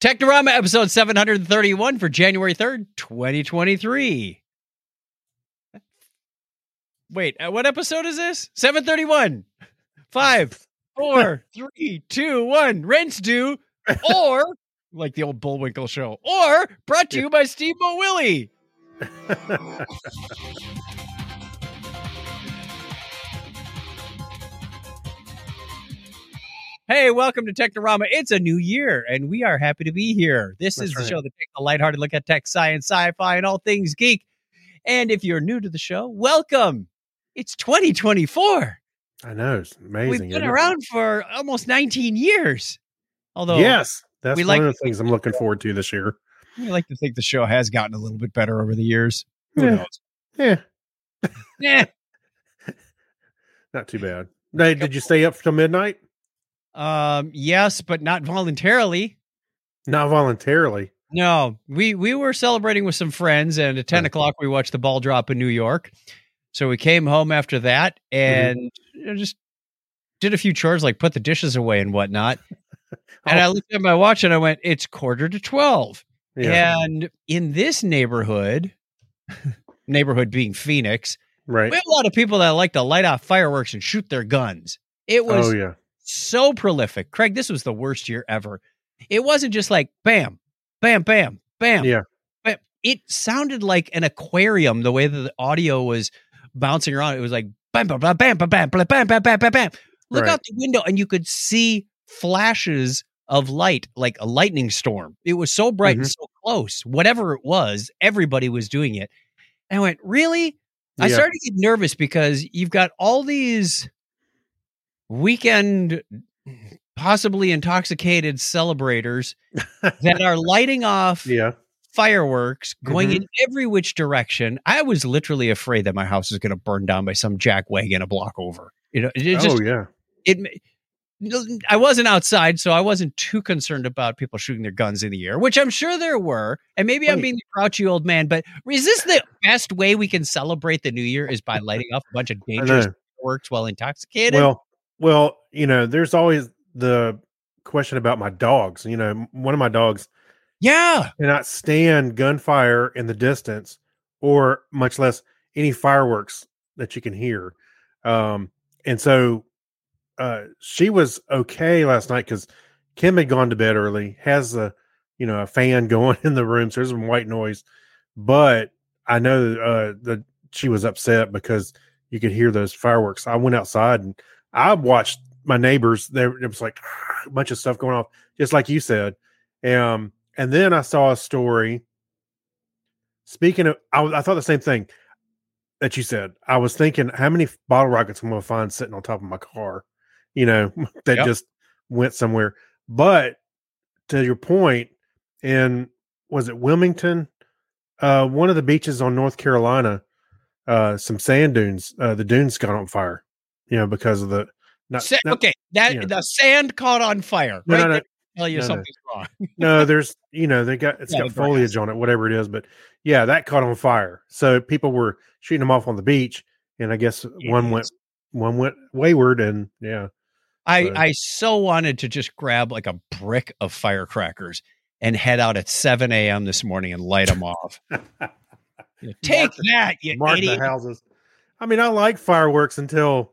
Technorama episode 731 for January 3rd, 2023. Wait, uh, what episode is this? 731. Five, four, three, two, one. Rents due, or like the old Bullwinkle show, or brought to you by Steamboat Willie. Hey, welcome to Technorama. It's a new year, and we are happy to be here. This That's is the right. show that takes a lighthearted look at tech, science, sci-fi, and all things geek. And if you're new to the show, welcome. It's 2024. I know it's amazing. We've been isn't it? around for almost 19 years. Although Yes, that's we one like- of the things I'm looking forward to this year. I like to think the show has gotten a little bit better over the years. Who Yeah. knows? Yeah, Eh. not too bad. Hey, did you stay up till midnight? Um, yes, but not voluntarily. Not voluntarily. No, we we were celebrating with some friends, and at ten o'clock we watched the ball drop in New York. So we came home after that and you know, just did a few chores, like put the dishes away and whatnot. And Oh. I looked at my watch and I went, "It's quarter to 12. Yeah, And in this neighborhood, neighborhood being Phoenix, right. we have a lot of people that like to light off fireworks and shoot their guns. It was oh yeah, so prolific. Craig, this was the worst year ever. It wasn't just like bam, bam, bam, bam. Yeah. But it sounded like an aquarium the way that the audio was bouncing around. It was like bam, bam, bam, bam, bam, bam, bam, bam, bam, bam, bam. Look Right. out the window and you could see flashes of light, like a lightning storm. It was so bright and Mm-hmm. so close. Whatever it was, everybody was doing it. And I went, really? I started to get nervous because you've got all these weekend possibly intoxicated celebrators that are lighting off yeah. fireworks going Mhm. in every which direction. I was literally afraid that my house was going to burn down by some jackwagon a block over. You know, it just oh yeah. it I wasn't outside, so I wasn't too concerned about people shooting their guns in the air, which I'm sure there were. And maybe I'm being the grouchy old man, but is this the best way we can celebrate the new year is by lighting off a bunch of dangerous fireworks while intoxicated? Well, well, you know, there's always the question about my dogs. You know, one of my dogs yeah. cannot stand gunfire in the distance, or much less any fireworks that you can hear. Um, and so uh, she was okay last night because Kim had gone to bed early, has a you know a fan going in the room, so there's some white noise. But I know uh, that she was upset because you could hear those fireworks. I went outside and I watched my neighbors. There it was like a bunch of stuff going off, just like you said. Um, and then I saw a story. Speaking of, I, I thought the same thing that you said. I was thinking, how many bottle rockets I'm going to find sitting on top of my car, you know, that Yep. just went somewhere. But to your point, in was it Wilmington, uh, one of the beaches on North Carolina, uh, some sand dunes, uh, the dunes got on fire, you know, because of the not, Sa- not- okay, that yeah. the sand caught on fire. No, right no, no. tell you No, something's wrong. no, there's you know they got it's Yeah, got foliage on it, whatever it is, but yeah, that caught on fire. So people were shooting them off on the beach, and I guess one went one went wayward, and yeah, I So- I so wanted to just grab like a brick of firecrackers and head out at 7 a.m. this morning and light them off. You know, Take Mark that, you mark idiot. the houses. I mean, I like fireworks until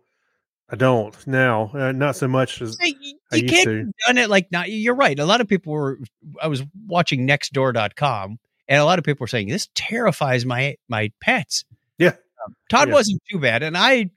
I don't now, uh, not so much as Hey, you I used can't to. done it like not. You're right. A lot of people were. I was watching Nextdoor.com, and a lot of people were saying this terrifies my my pets. Yeah. Um, Todd Yeah. wasn't too bad, and I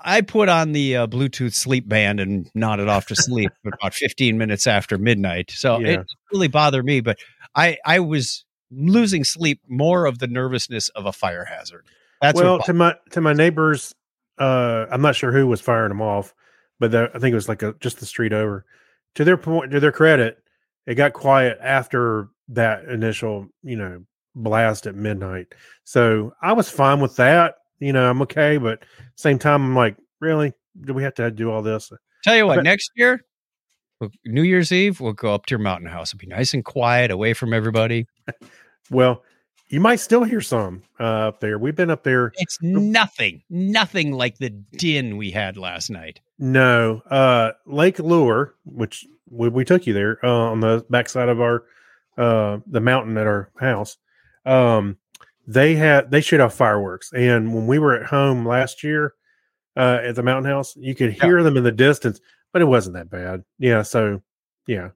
I put on the uh, Bluetooth sleep band and nodded off to sleep about 15 minutes after midnight. So Yeah. it really bothered me, but I I was losing sleep more of the nervousness of a fire hazard. That's well what to my to my neighbors. Uh, I'm not sure who was firing them off, but the, I think it was like a, just the street over. To their point, to their credit, it got quiet after that initial, you know, blast at midnight. So I was fine with that. You know, I'm okay, but same time, I'm like, really, do we have to do all this? Tell you what, But- next year, New Year's Eve, we'll go up to your mountain house. It'll be nice and quiet, away from everybody. Well, you might still hear some uh, up there. We've been up there. It's nothing, nothing like the din we had last night. No, uh, Lake Lure, which we, we took you there uh, on the backside of our uh, the mountain at our house. Um, they had they shoot off fireworks, and when we were at home last year uh, at the mountain house, you could Yeah. hear them in the distance, but it wasn't that bad. Yeah, so yeah,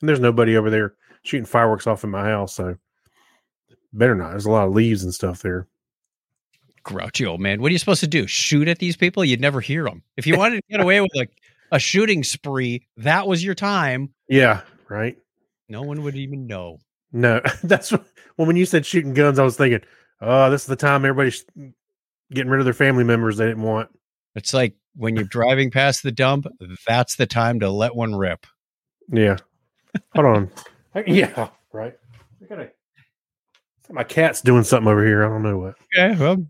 and there's nobody over there shooting fireworks off in my house, so better not. There's a lot of leaves and stuff there. Grouchy old man. What are you supposed to do? Shoot at these people? You'd never hear them. If you wanted to get away with like a shooting spree, that was your time. Yeah, right. No one would even know. No, that's what, well. When you said shooting guns, I was thinking, oh, this is the time everybody's getting rid of their family members they didn't want. It's like when you're driving past the dump, that's the time to let one rip. Yeah. Hold on. Yeah. Right. I gotta. My cat's doing something over here. I don't know what. Okay, well,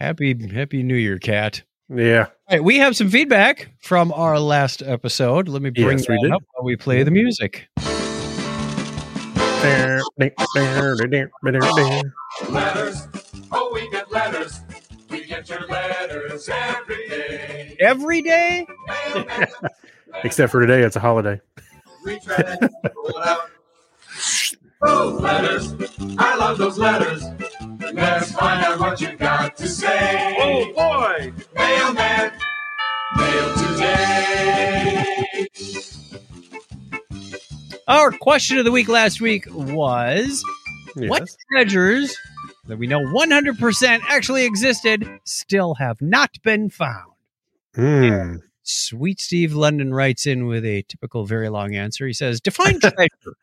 happy Happy New Year, cat. Yeah. All right, we have some feedback from our last episode. Let me bring Yes, that do. up while we play the music. Letters. Oh, we get letters. We get your letters every day. Every day? Except for today, it's a holiday. reach right in, pull it out. Oh, letters. I love those letters. Let's find out what you got to say. Oh, boy. Mailman, mail today. Our question of the week last week was What treasures that we know 100% actually existed still have not been found? Hmm. Sweet Steve London writes in with a typical very long answer. He says, Define treasure.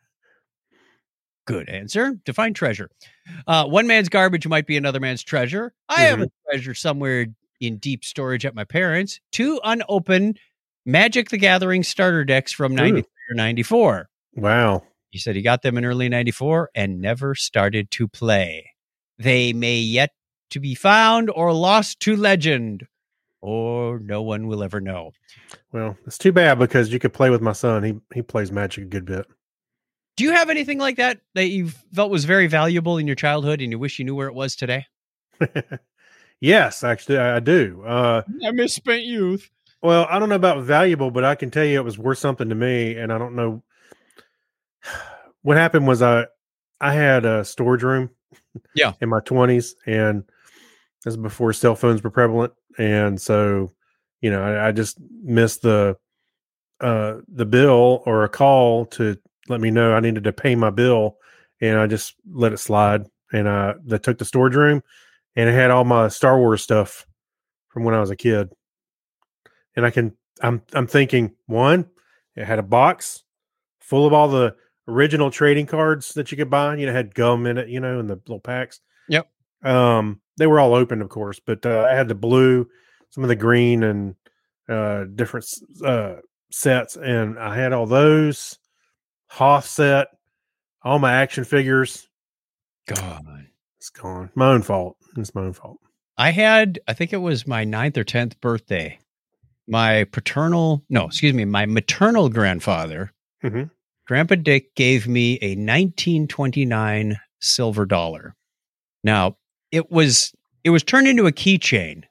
Good answer. Define treasure. Uh, one man's garbage might be another man's treasure. I have a treasure somewhere in deep storage at my parents. Two unopened Magic the Gathering starter decks from 93 or 94. Wow. He said he got them in early 94 and never started to play. They may yet to be found or lost to legend, or no one will ever know. Well, it's too bad because you could play with my son. He he plays Magic a good bit. Do you have anything like that that you felt was very valuable in your childhood and you wish you knew where it was today? yes, actually, I I do. Uh, I misspent youth. Well, I don't know about valuable, but I can tell you it was worth something to me, and I don't know what happened. Was I I had a storage room, Yeah. in my twenties, and this is before cell phones were prevalent, and so you know I, I just missed the uh the bill or a call to let me know I needed to pay my bill, and I just let it slide, and I they took the storage room, and it had all my Star Wars stuff from when I was a kid and I can I'm I'm thinking one, it had a box full of all the original trading cards that you could buy. You know, had gum in it, you know, in the little packs. Yep. Um, they were all open, of course, but uh, I had the blue, some of the green, and uh, different uh, sets, and I had all those. Hoth set, all my action figures. God. It's gone. My own fault. It's my own fault. I had, I think it was my ninth or 10th birthday. My paternal, no, excuse me, my maternal grandfather, Mhm. Grandpa Dick, gave me a 1929 silver dollar. Now, it was, it was turned into a keychain.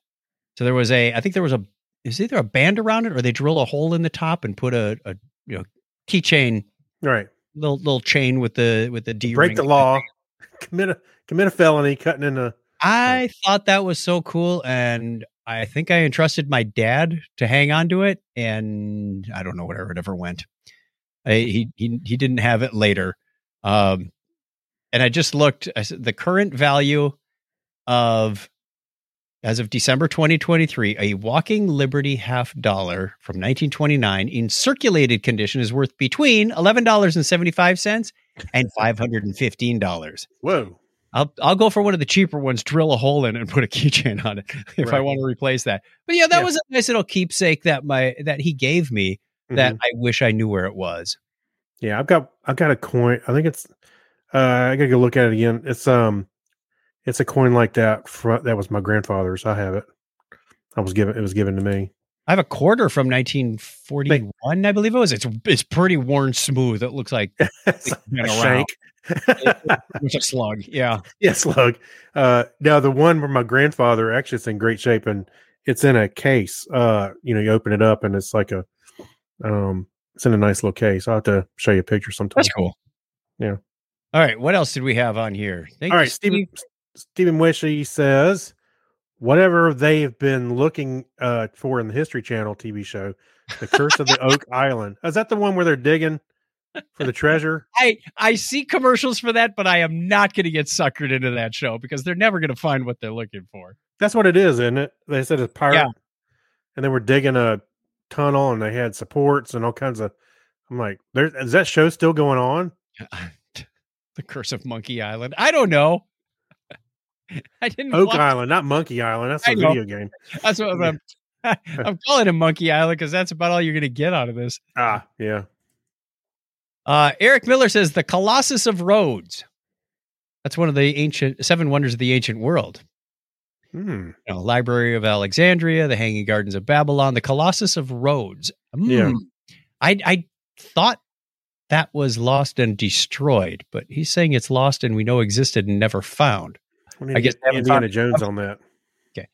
So there was a, I think there was a, is either a band around it or they drill a hole in the top and put a, a you know, keychain, Right. little, little chain with the, with the D Break the law. Commit a commit a felony, cutting in a I thought that was so cool, and I think I entrusted my dad to hang on to it, and I don't know where it ever went. I, he he he didn't have it later, um, and I just looked. I said the current value of as of December 2023, a walking Liberty half dollar from 1929 in circulated condition is worth between $11.75 and $515. whoa. I'll I'll go for one of the cheaper ones, drill a hole in it and put a keychain on it if I want to replace that. But yeah, that Yeah. was a nice little keepsake that my that he gave me that Mhm. I wish I knew where it was. Yeah, I've got I've got a coin. I think it's uh I gotta go look at it again. It's um it's a coin like that fro- that was my grandfather's. I have it. I was given it was given to me. I have a quarter from 1941, I believe it was. It's it's pretty worn smooth. It looks like It's been a around. shank. it's a slug. Yeah. yes, slug. Uh now the one from my grandfather actually it's in great shape and it's in a case. Uh you know, you open it up and it's like a um it's in a nice little case. I'll have to show you a picture sometime. That's cool. Yeah. All right. What else did we have on here? Thank All you, right, Stephen Steve. Stephen Wishy says, whatever they've been looking uh, for in the History Channel TV show, The Curse of the Oak Island. Is that the one where they're digging for the treasure? I I see commercials for that, but I am not going to get suckered into that show because they're never going to find what they're looking for. That's what it is, isn't it? They said it's pirate, Yeah. and they were digging a tunnel, and they had supports and all kinds of. I'm like, there is that show still going on? the Curse of Monkey Island. I don't know. I didn't. Oak watch- Island, not Monkey Island. That's a video game. That's what I'm. I'm calling it Monkey Island because that's about all you're going to get out of this. Ah, yeah. Uh, Eric Miller says the Colossus of Rhodes. That's one of the ancient seven wonders of the ancient world. Hmm. You know, Library of Alexandria, the Hanging Gardens of Babylon, the Colossus of Rhodes. Yeah. Hmm. I I thought that was lost and destroyed, but he's saying it's lost and we know existed and never found. I guess get Indiana Jones on that. Okay.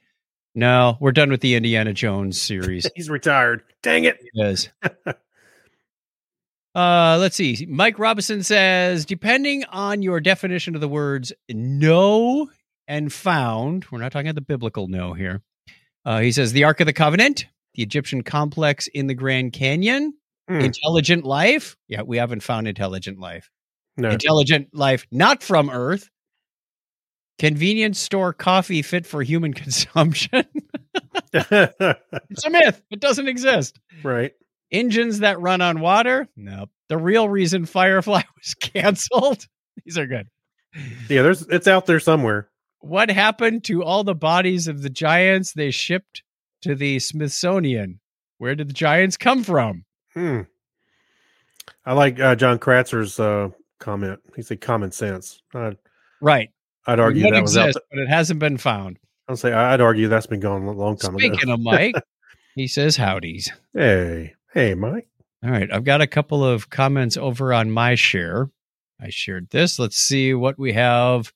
No, we're done with the Indiana Jones series. He's retired. Dang it. Yes. Uh, let's see. Mike Robinson says, depending on your definition of the words know and found, we're not talking about the biblical know here. Uh, he says the Ark of the Covenant, the Egyptian complex in the Grand Canyon, Hmm. intelligent life. Yeah, we haven't found intelligent life. No. Intelligent life not from Earth. Convenience store coffee fit for human consumption. it's a myth. It doesn't exist. right. Engines that run on water? Nope. The real reason Firefly was canceled? These are good. Yeah, there's it's out there somewhere. What happened to all the bodies of the giants they shipped to the Smithsonian? Where did the giants come from? Hmm. I like uh, John Kratzer's uh, comment. He said common sense. I'd, Right. I'd argue that was out. exists, but it hasn't been found. I'll say I'd argue that's been gone a long time Speaking ago. of Mike, he says howdies. Hey, hey, Mike. All right. I've got a couple of comments over on my share. I shared this. Let's see what we have.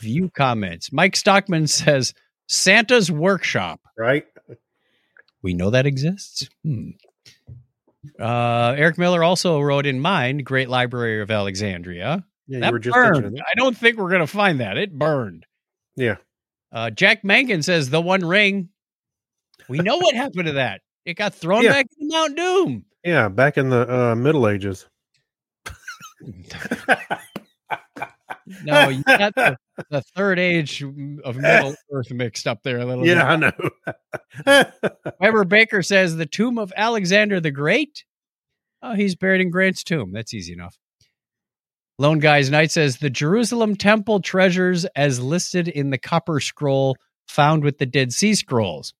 View comments. Mike Stockman says Santa's workshop. Right? We know that exists. Hmm. Uh, Eric Miller also wrote in mind Great Library of Alexandria. Yeah, that you were just burned. I don't think we're going to find that. It burned. Yeah. Uh, Jack Mankin says the One Ring. We know what happened to that. It got thrown Yeah. back into Mount Doom. Yeah, back in the uh, Middle Ages. No, you got the, the third age of Middle Earth mixed up there a little bit. yeah, I know. Weber Baker says the tomb of Alexander the Great. Oh, he's buried in Grant's tomb. That's easy enough. Lone Guy's Night says the Jerusalem temple treasures as listed in the copper scroll found with the Dead Sea Scrolls.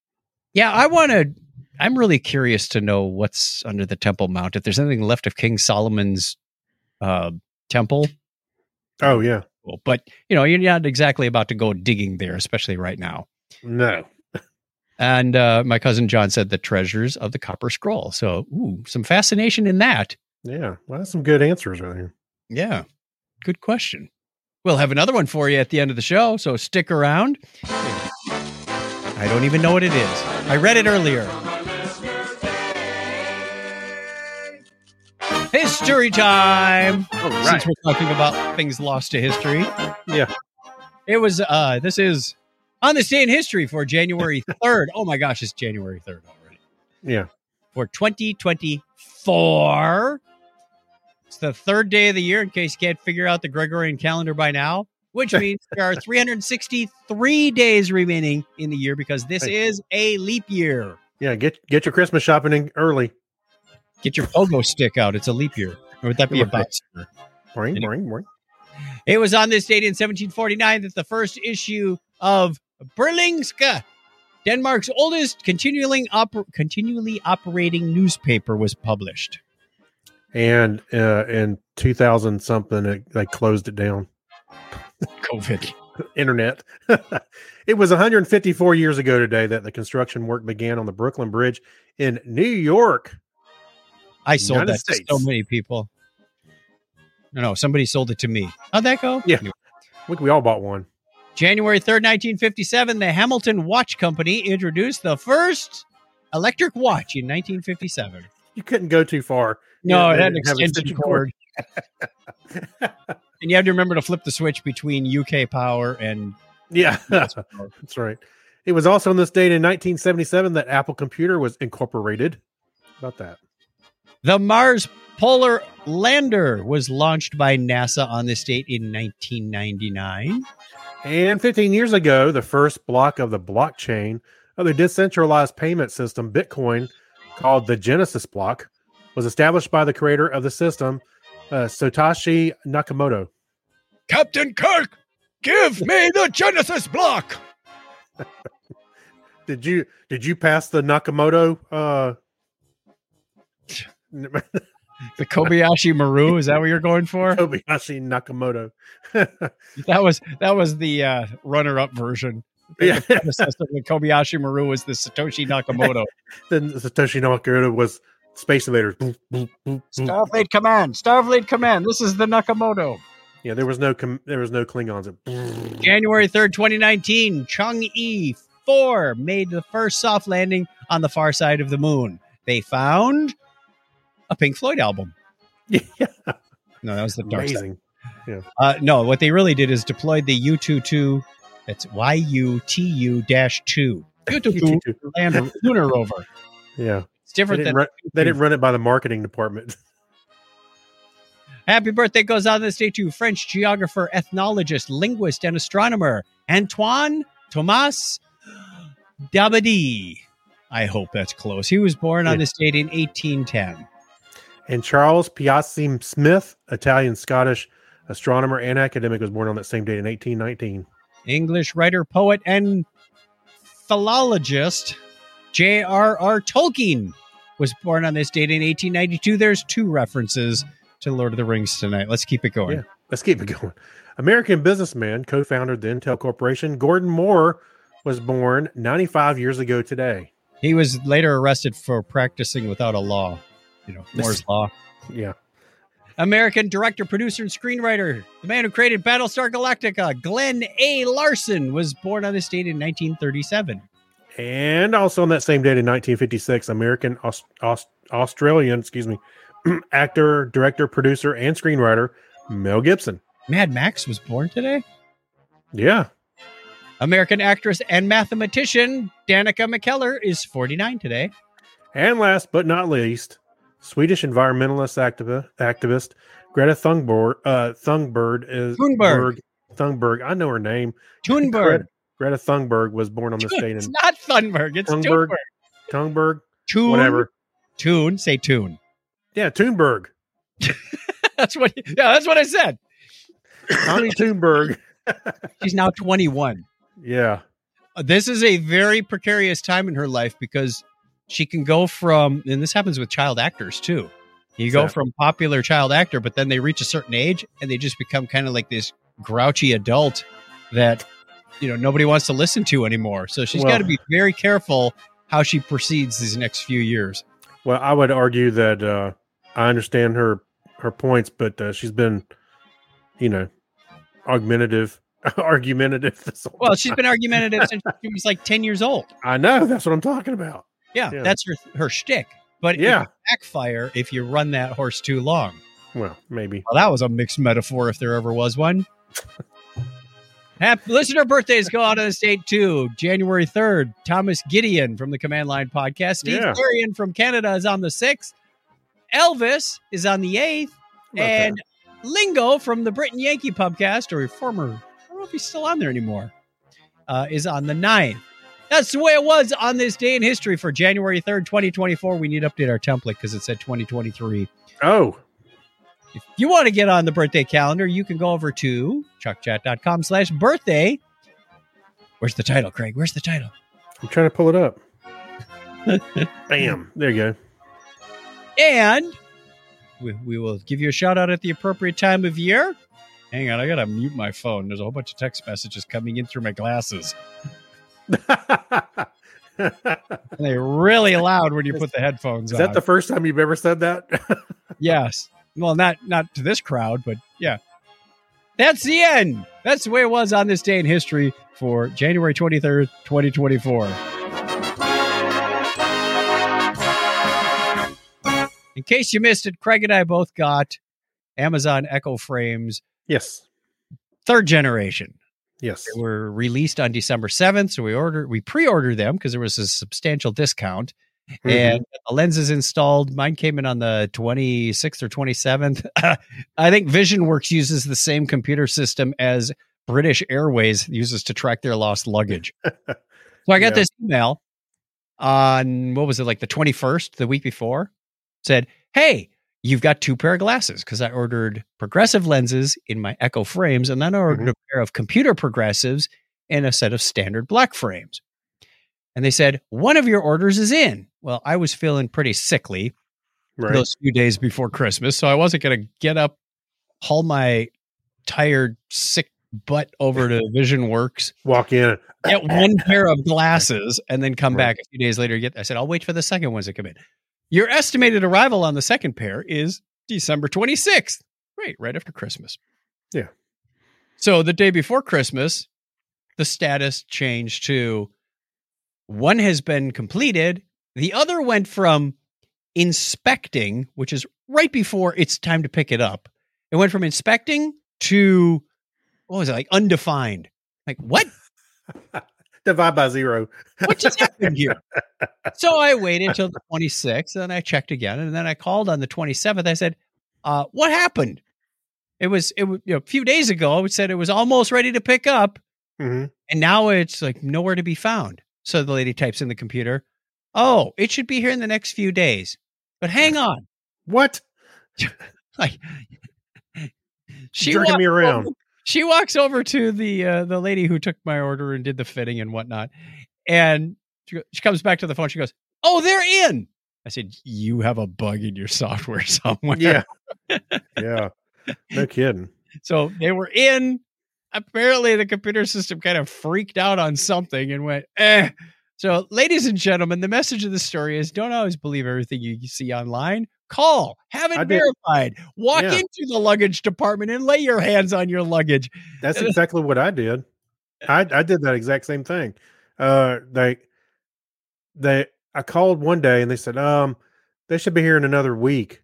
Yeah, I want to. I'm really curious to know what's under the Temple Mount. If there's anything left of King Solomon's uh, temple, oh yeah. Well, but you know, you're not exactly about to go digging there, especially right now. No. And uh, my cousin John said the treasures of the Copper Scroll. So, ooh, some fascination in that. Yeah. Well, that's some good answers right here. Yeah, good question. We'll have another one for you at the end of the show, so stick around. I don't even know what it is. I read it earlier. History time. All Since we're talking about things lost to history. Yeah. It was uh this is on this day in history for January 3rd. Oh my gosh, it's January 3rd already. Yeah. For 2024. It's the third day of the year in case you can't figure out the Gregorian calendar by now, which means there are 363 days remaining in the year because this Hey. is a leap year. Yeah. Get get your Christmas shopping in early. Get your pogo stick out. It's a leap year. Or would that be a Right. Boing, Yeah. boing, boing. It was on this date in 1749 that the first issue of Berlingske, Denmark's oldest continually, oper- continually operating newspaper, was published. And uh, in 2000 something, it, they closed it down. COVID. Internet. it was 154 years ago today that the construction work began on the Brooklyn Bridge in New York. I sold United that to so many people. No, no, somebody sold it to me. How'd that go? Yeah. Look, we all bought one. January 3rd, 1957, the Hamilton Watch Company introduced the first electric watch in 1957. You couldn't go too far. No, it had an extension cord. And you have to remember to flip the switch between UK power and Yeah, that's right. It was also on this date in 1977 that Apple Computer was incorporated. How about that? The Mars Polar Lander was launched by NASA on this date in 1999. And 15 years ago, the first block of the blockchain of the decentralized payment system, Bitcoin, called the Genesis block, was established by the creator of the system, uh, Satoshi Nakamoto. Captain Kirk, give me the Genesis block. Did you did you pass the Nakamoto? Uh, The Kobayashi Maru, is that what you're going for? Kobayashi Nakamoto. That was that was the uh, runner-up version. yeah, predecessor to Kobayashi Maru was the Satoshi Nakamoto. then Satoshi Nakamoto was Space Invaders. Starfleet Command, Starfleet Command. This is the Nakamoto. Yeah, there was no com- there was no Klingons. January 3rd, 2019, Chung E 4 made the first soft landing on the far side of the moon. They found a Pink Floyd album. yeah, No, that was the Dark Side. amazing. Uh, no, what they really did is deployed the Yutu-2, that's Y-U-T-U dash 2. Yutu-2 land lunar rover. Yeah, It's different didn't, than run, they didn't run it by the marketing department. Happy birthday goes out on this day to French geographer, ethnologist, linguist, and astronomer Antoine Thomas d'Abbadie. I hope that's close. He was born on this date in 1810. And Charles Piazzi Smyth, Italian Scottish astronomer and academic, was born on that same date in 1819. English writer, poet, and philologist J.R.R. Tolkien was born on this date in 1892. There's two references to Lord of the Rings tonight. Let's keep it going. Yeah. Let's keep it going. American businessman, co-founder of the Intel Corporation, Gordon Moore, was born 95 years ago today. He was later arrested for practicing without a law. You know, Moore's law. Yeah. American director, producer, and screenwriter, the man who created Battlestar Galactica, Glenn A. Larson, was born on this date in 1937. And also on that same date in 1956, American Aus- Aus- Australian, excuse me, actor, director, producer, and screenwriter Mel Gibson. Mad Max was born today. Yeah. American actress and mathematician Danica McKellar is 49 today. And last but not least, Swedish environmentalist activist, activist Greta Thunberg. Uh, Thunberg is Thunberg. Berg- Thunberg. I know her name. Thunberg. Greta, Greta Thunberg was born on this date It's in not Thunberg. It's Thunberg. Thunberg. Thunberg. Tune. Whatever. Tune. Say tune. Yeah, Thunberg. That's what. Yeah, that's what I said. Tommy Thunberg. She's now 21. Yeah. Uh, this is a very precarious time in her life because she can go from and this happens with child actors too you go Exactly. from popular child actor but then they reach a certain age and they just become kind of like this grouchy adult that you know nobody wants to listen to anymore so she's Well- got to be very careful how she proceeds these next few years Well, I would argue that uh, I understand her her points, but uh, she's been, you know, argumentative. argumentative. This whole well she's time. been argumentative since she was like 10 years old I know that's what I'm talking about. yeah, Yeah. that's her her shtick. but Yeah. it backfire if you run that horse too long Well, maybe. Well, that was a mixed metaphor if there ever was one. Happy listener birthdays go out on this date too. January 3rd, Thomas Gideon from the Command Line podcast. Steve Yeah. From Canada is on the 6th. Elvis is on the 8th. How about And Lingo from the Britain Yankee podcast, or former, I don't know if he's still on there anymore, uh, is on the 9th. That's the way it was on this day in history for January 3rd, 2024. We need to update our template because it said 2023. Oh, If you want to get on the birthday calendar, you can go over to chuckchat.com slash birthday. Where's the title, Craig? Where's the title? I'm trying to pull it up. Bam. There you go. And we, we will give you a shout out at the appropriate time of year. Hang on, I got to mute my phone. There's a whole bunch of text messages coming in through my glasses. They're really loud when you put the headphones Is on. Is that the first time you've ever said that? yes. Well, not not to this crowd, but yeah. That's the end. That's the way it was on this day in history for January 23rd, 2024. In case you missed it, Craig and I both got Amazon Echo frames Yes. Third generation. Yes. They were released on December 7th. So we ordered, we pre ordered them because there was a substantial discount. Mhm. And the lenses installed. Mine came in on the 26th or 27th. I think VisionWorks uses the same computer system as British Airways uses to track their lost luggage. so I got Yeah. this email on what was it like the 21st, the week before, said, Hey, you've got two pair of glasses because I ordered progressive lenses in my Echo frames and then I ordered a pair of computer progressives and a set of standard black frames. And they said, One of your orders is in. Well, I was feeling pretty sickly right. those few days before Christmas, so I wasn't going to get up, haul my tired, sick butt over to Vision Works, Walk in. get one pair of glasses, and then come Right. back a few days later. Get, I said, I'll wait for the second ones to come in. Your estimated arrival on the second pair is December 26th. Great, right after Christmas. Yeah. So the day before Christmas, the status changed to one has been completed. The other went from inspecting, which is right before it's time to pick it up. It went from inspecting to what was it like undefined? Like what? Divide by zero. What just happened here? So I waited until the 26th and I checked again. And then I called on the 27th. I said, uh, what happened? It was, it was you know, a few days ago. It said it was almost ready to pick up. hmm And now it's like nowhere to be found. So the lady types in the computer, Oh, it should be here in the next few days. But hang on. What? Like she Jerking me around. over- she walks over to the uh, the lady who took my order and did the fitting and whatnot, and she, she comes back to the phone. She goes, "Oh, they're in." I said, "You have a bug in your software somewhere." Yeah. yeah. No kidding. So they were in. Apparently, the computer system kind of freaked out on something and went, "eh." So, ladies and gentlemen, the message of the story is: don't always believe everything you see online. Call, have I it did- verified. Walk Yeah. into the luggage department and lay your hands on your luggage. That's exactly what I did. I I did that exact same thing. Uh, they they I called one day and they said, um, they should be here in another week,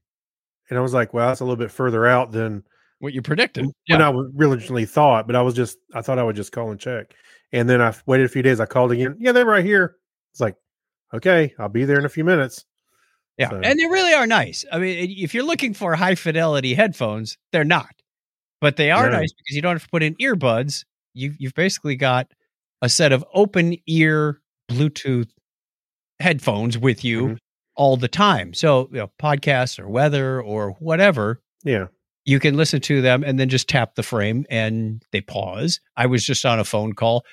and I was like, well, that's a little bit further out than What you predicted? when I was- originally thought. But I was just I thought I would just call and check, and then I waited a few days. I called again. Yeah, they're right here. It's like, okay, I'll be there in a few minutes. Yeah, So- and they really are nice. I mean, if you're looking for high fidelity headphones, they're not, but they are No. nice because you don't have to put in earbuds. You you've basically got a set of open ear Bluetooth headphones with you Mhm. all the time. So, you know, podcasts or weather or whatever, Yeah, you can listen to them and then just tap the frame and they pause. I was just on a phone call.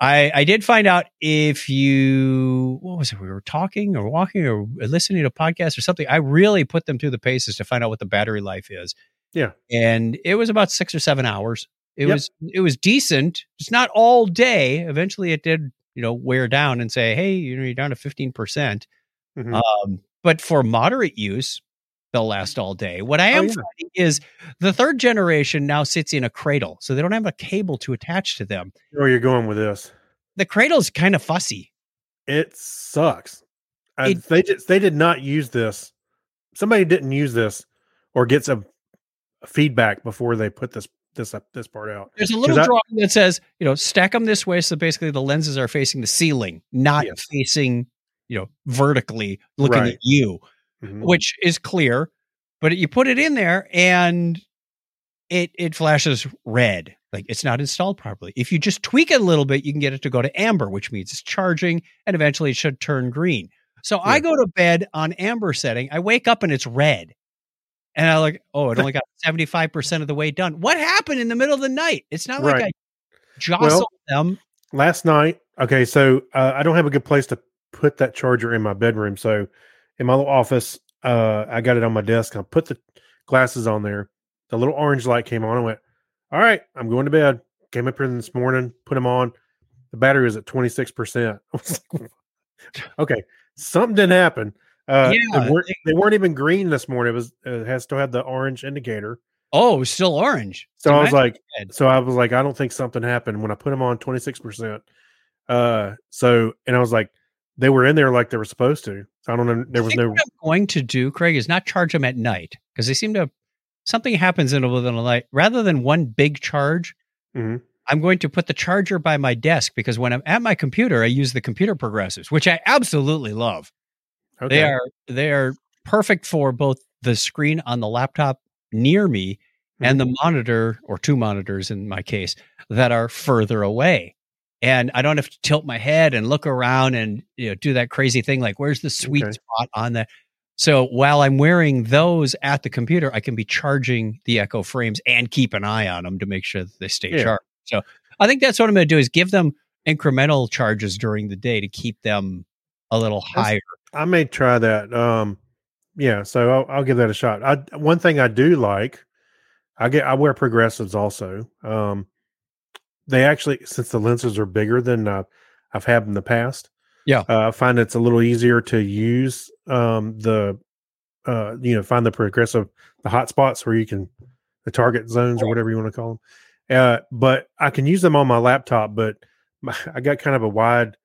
I I did find out if you what was it? We were talking or walking or listening to a podcast or something. I really put them through the paces to find out what the battery life is. Yeah. And it was about six or seven hours. It Yep. was it was decent. It's not all day. Eventually it did, you know, wear down and say, hey, you know, you're down to 15%. Mhm. Um, but for moderate use, they'll last all day. What I Oh, am yeah. finding is the third generation now sits in a cradle, so they don't have a cable to attach to them. where you're going with this? The cradle's kind of fussy. It sucks. It- they just they did not use this. Somebody didn't use this or get some feedback before they put this this up this part out. There's a little I- drawing that says, you know, stack them this way, so basically the lenses are facing the ceiling, not Yes. facing, you know, vertically looking Right. at you. Mhm. which is clear, but you put it in there and it it flashes red. Like it's not installed properly. If you just tweak it a little bit, you can get it to go to amber, which means it's charging and eventually it should turn green. So I go to bed on amber setting. I wake up and it's red. And I like, oh, it only got 75% of the way done. What happened in the middle of the night? It's not like Right. I jostled them. Last night, okay, so uh, I don't have a good place to put that charger in my bedroom. So in my little office, uh, I got it on my desk. I put the glasses on there. The little orange light came on. I went, all right, I'm going to bed. Came up here this morning, put them on. The battery was at 26%. I was like, okay, something didn't happen. Uh, Yeah, they, weren't, they weren't even green this morning. It was it has still had the orange indicator. Oh, it was still orange. So I was like, so I was like, I don't think something happened when I put them on 26%. Uh, so, and I was like, they were in there like they were supposed to. I don't know. There was no, what I'm going to do, Craig, is not charge them at night because they seem to something happens in a within a light rather than one big charge. Mhm. I'm going to put the charger by my desk because when I'm at my computer, I use the computer progressives, which I absolutely love. Okay. They are they are perfect for both the screen on the laptop near me and the monitor or two monitors in my case that are further away. And I don't have to tilt my head and look around and you know do that crazy thing like where's the sweet Okay. spot on the so while I'm wearing those at the computer, I can be charging the Echo frames and keep an eye on them to make sure that they stay Yeah. sharp. So I think that's what I'm going to do is give them incremental charges during the day to keep them a little higher. I may try that. Um, yeah, so I'll, I'll give that a shot. I one thing I do like, I get I wear progressives also. Um, they actually since the lenses are bigger than uh, I've had in the past. Yeah. uh, I find it's a little easier to use um, the uh, you know find the progressive the hot spots where you can the target zones or whatever you want to call them. Uh, but I can use them on my laptop, but my, I got kind of a wide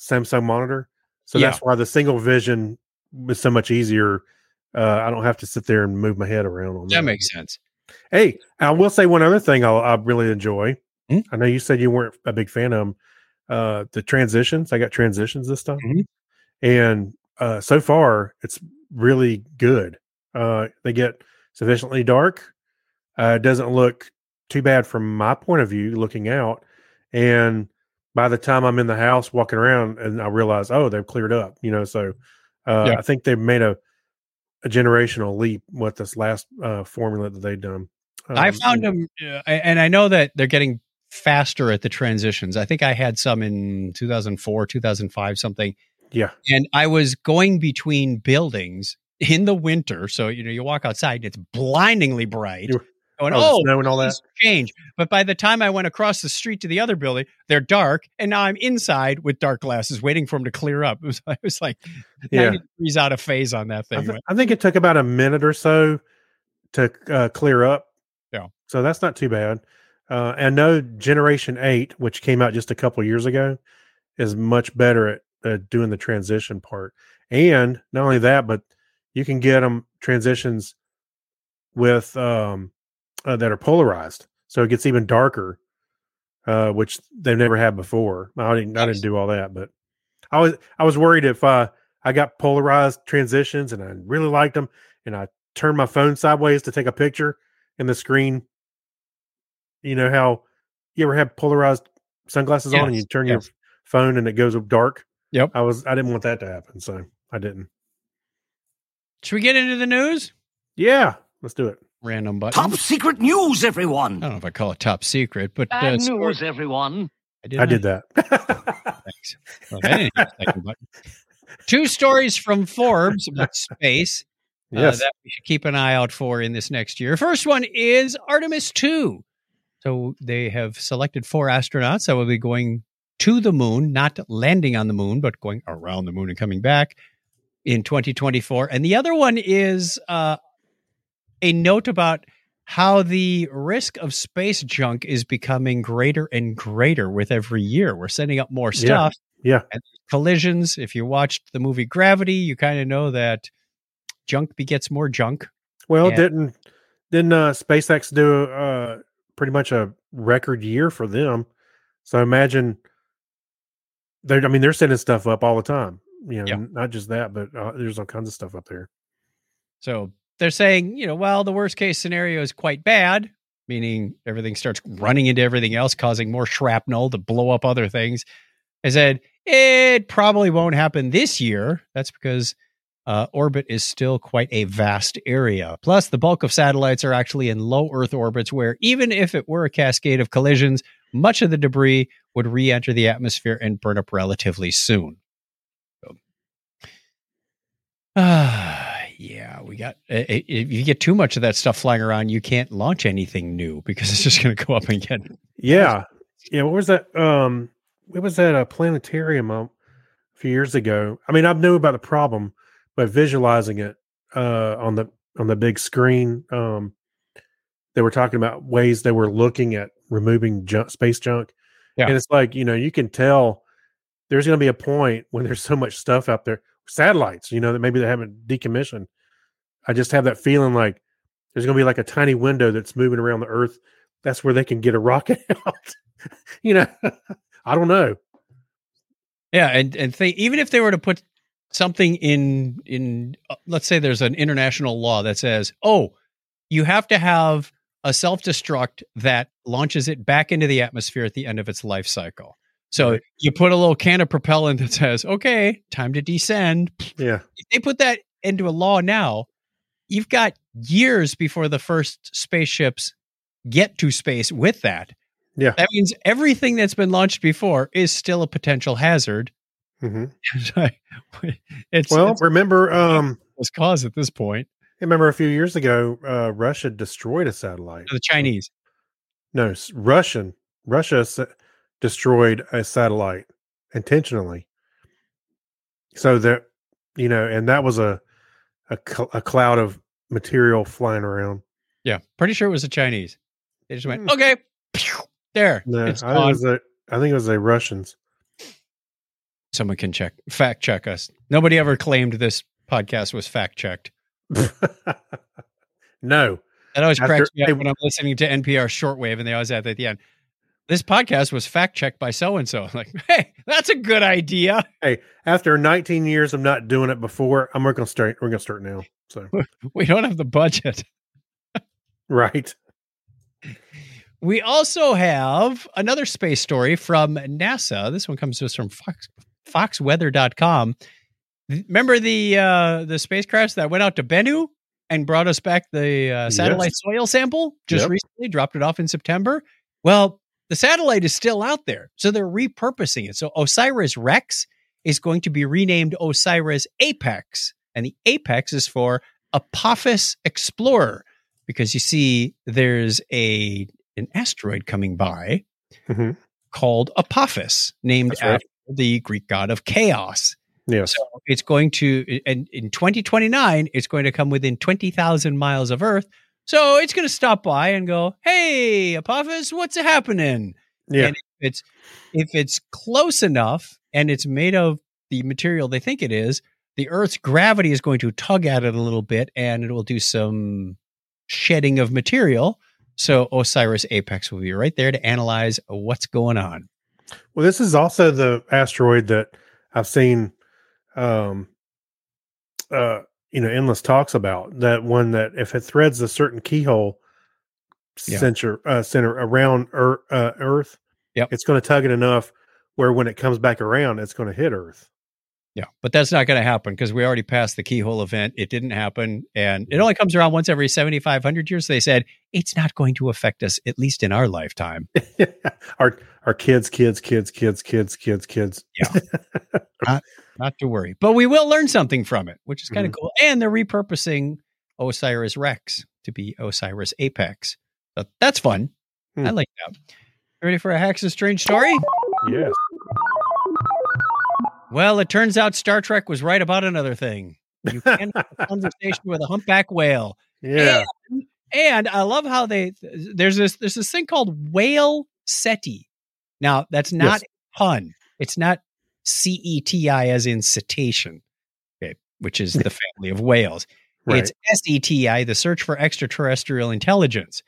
Samsung monitor. So Yeah. that's why the single vision was so much easier. Uh, I don't have to sit there and move my head around on that. That makes sense. Hey, I will say one other thing I'll, I really enjoy. Hmm? I know you said you weren't a big fan of them. Uh, the transitions. I got transitions this time, Mhm. and uh, so far it's really good. Uh, they get sufficiently dark. Uh, it doesn't look too bad from my point of view looking out, and by the time I'm in the house walking around, and I realize, oh, they've cleared up. You know, so uh, Yeah. I think they've made a a generational leap with this last uh, formula that they've done. I Um, found them, uh, and I know that they're getting faster at the transitions. I think I had some in 2004, 2005, something. Yeah. And I was going between buildings in the winter. So, you know, you walk outside and it's blindingly bright. Going, Oh, oh, snow and all that. change. But by the time I went across the street to the other building, they're dark. And now I'm inside with dark glasses waiting for them to clear up. It was, I was like Yeah. 90 degrees out of phase on that I, thing. th- I think it took about a minute or so to uh, clear up. So that's not too bad. Uh, and no Generation 8, which came out just a couple years ago, is much better at uh, doing the transition part. And not only that, but you can get them transitions with um, uh, that are polarized. So it gets even darker, uh, which they've never had before. I didn't, I didn't do all that, but I was I was worried if uh, I got polarized transitions and I really liked them, and I turned my phone sideways to take a picture, and the screen. You know how you ever have polarized sunglasses on and you turn yes. your phone and it goes dark. Yep. I was I didn't want that to happen, so I didn't. Should we get into the news? Yeah, let's do it. Random button. Top secret news, everyone. I don't know if I call it top secret, but uh, Bad story- news, everyone. I did that. Thanks. Well, I didn't hit the second button. Two stories from Forbes about space uh, yes. that we should keep an eye out for in this next year. First one is Artemis 2. So they have selected four astronauts that will be going to the moon, not landing on the moon, but going around the moon and coming back in 2024. And the other one is uh, a note about how the risk of space junk is becoming greater and greater with every year. We're sending up more stuff. Yeah. And collisions. If you watched the movie Gravity, you kind of know that junk begets more junk. Well, Yeah. didn't didn't uh, SpaceX do uh, pretty much a record year for them? So imagine they're, I mean, they're sending stuff up all the time. You know, Yeah. not just that, but uh, there's all kinds of stuff up there. So they're saying, you know, well, the worst case scenario is quite bad, meaning everything starts running into everything else, causing more shrapnel to blow up other things. I said, it probably won't happen this year. That's because uh, orbit is still quite a vast area. Plus, the bulk of satellites are actually in low Earth orbits, where even if it were a cascade of collisions, much of the debris would re enter the atmosphere and burn up relatively soon. So, ah, yeah, we got. If you get too much of that stuff flying around, you can't launch anything new because it's just going to go up and get. Yeah, yeah. What was that? Um, it was at A planetarium um, a few years ago. I mean, I knew about the problem, but visualizing it uh, on the on the big screen, um, they were talking about ways they were looking at removing junk, space junk. Yeah. and it's like you know you can tell there's going to be a point when there's so much stuff out there, satellites, you know, that maybe they haven't decommissioned. I just have that feeling like there's going to be like a tiny window that's moving around the Earth. That's where they can get a rocket out. you know, I don't know. Yeah, and and they, even if they were to put something in in uh, let's say there's an international law that says, "Oh, you have to have a self-destruct that launches it back into the atmosphere at the end of its life cycle." So Right. you put a little can of propellant that says, "Okay, time to descend." Yeah. If they put that into a law now, you've got years before the first spaceships get to space with that. Yeah. That means everything that's been launched before is still a potential hazard. hmm it's Well, it's remember, um, a cause at this point. I remember a few years ago, uh, Russia destroyed a satellite. The Chinese. No, Russian. Russia destroyed a satellite intentionally. So that you know, and that was a a, cl- a cloud of material flying around. Yeah, pretty sure it was the Chinese. They just went, Hmm. okay, there. No, I think it gone. was a, I think it was a Russians. Someone can check, fact check us. Nobody ever claimed this podcast was fact checked. no, That always After- cracks me up when I'm listening to NPR shortwave and they always add at the end. This podcast was fact checked by so and so. Like, hey, that's a good idea. hey, after 19 years of not doing it before, I'm going to start. We're going to start now. So We don't have the budget. right, We also have another space story from NASA. This one comes to us from Fox, foxweather.com. Remember the uh, the spacecraft that went out to Bennu and brought us back the uh, satellite Yes. soil sample just Yep. recently, dropped it off in September? Well, the satellite is still out there. So they're repurposing it. So Osiris Rex is going to be renamed Osiris Apex. And the Apex is for Apophis Explorer because you see there's a an asteroid coming by Mhm. called Apophis, named right. after the Greek god of chaos. yes, So it's going to, and in 2029, it's going to come within 20,000 miles of Earth. So it's going to stop by and go, "Hey, Apophis, what's happening?" yeah, And if it's if it's close enough and it's made of the material they think it is, the Earth's gravity is going to tug at it a little bit, and it will do some shedding of material. So Osiris Apex will be right there to analyze what's going on. Well, this is also the asteroid that I've seen, um, uh, you know, endless talks about. That one that if it threads a certain keyhole Yeah. center uh, center around Earth, uh, Earth, Yep. it's going to tug it enough where when it comes back around, it's going to hit Earth. Yeah, but that's not going to happen because we already passed the keyhole event. It didn't happen, and it only comes around once every seventy five hundred years. They said it's not going to affect us, at least in our lifetime. our our kids, kids, kids, kids, kids, kids, kids. Yeah, not to worry, but we will learn something from it, which is kind of cool. And they're repurposing Osiris Rex to be Osiris Apex. So that's fun. Hmm. I like that. Ready for a Hax's strange story? Yes. Well, it turns out Star Trek was right about another thing. You can have a conversation with a humpback whale. Yeah. And I love how they there's this there's this thing called whale SETI. Now that's not Yes. a pun. It's not C E T I as in cetacean, okay, which is the family of whales. Right. It's S E T I, the search for extraterrestrial intelligence.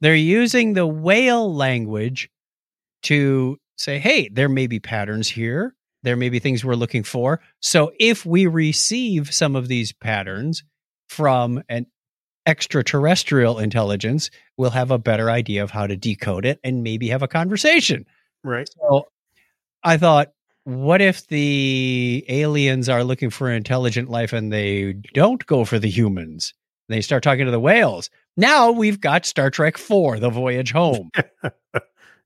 They're using the whale language to say, hey, there may be patterns here. There may be things we're looking for. So if we receive some of these patterns from an extraterrestrial intelligence, we'll have a better idea of how to decode it and maybe have a conversation. right. So I thought, what if the aliens are looking for intelligent life and they don't go for the humans? They start talking to the whales. Now we've got Star Trek 4, The Voyage Home.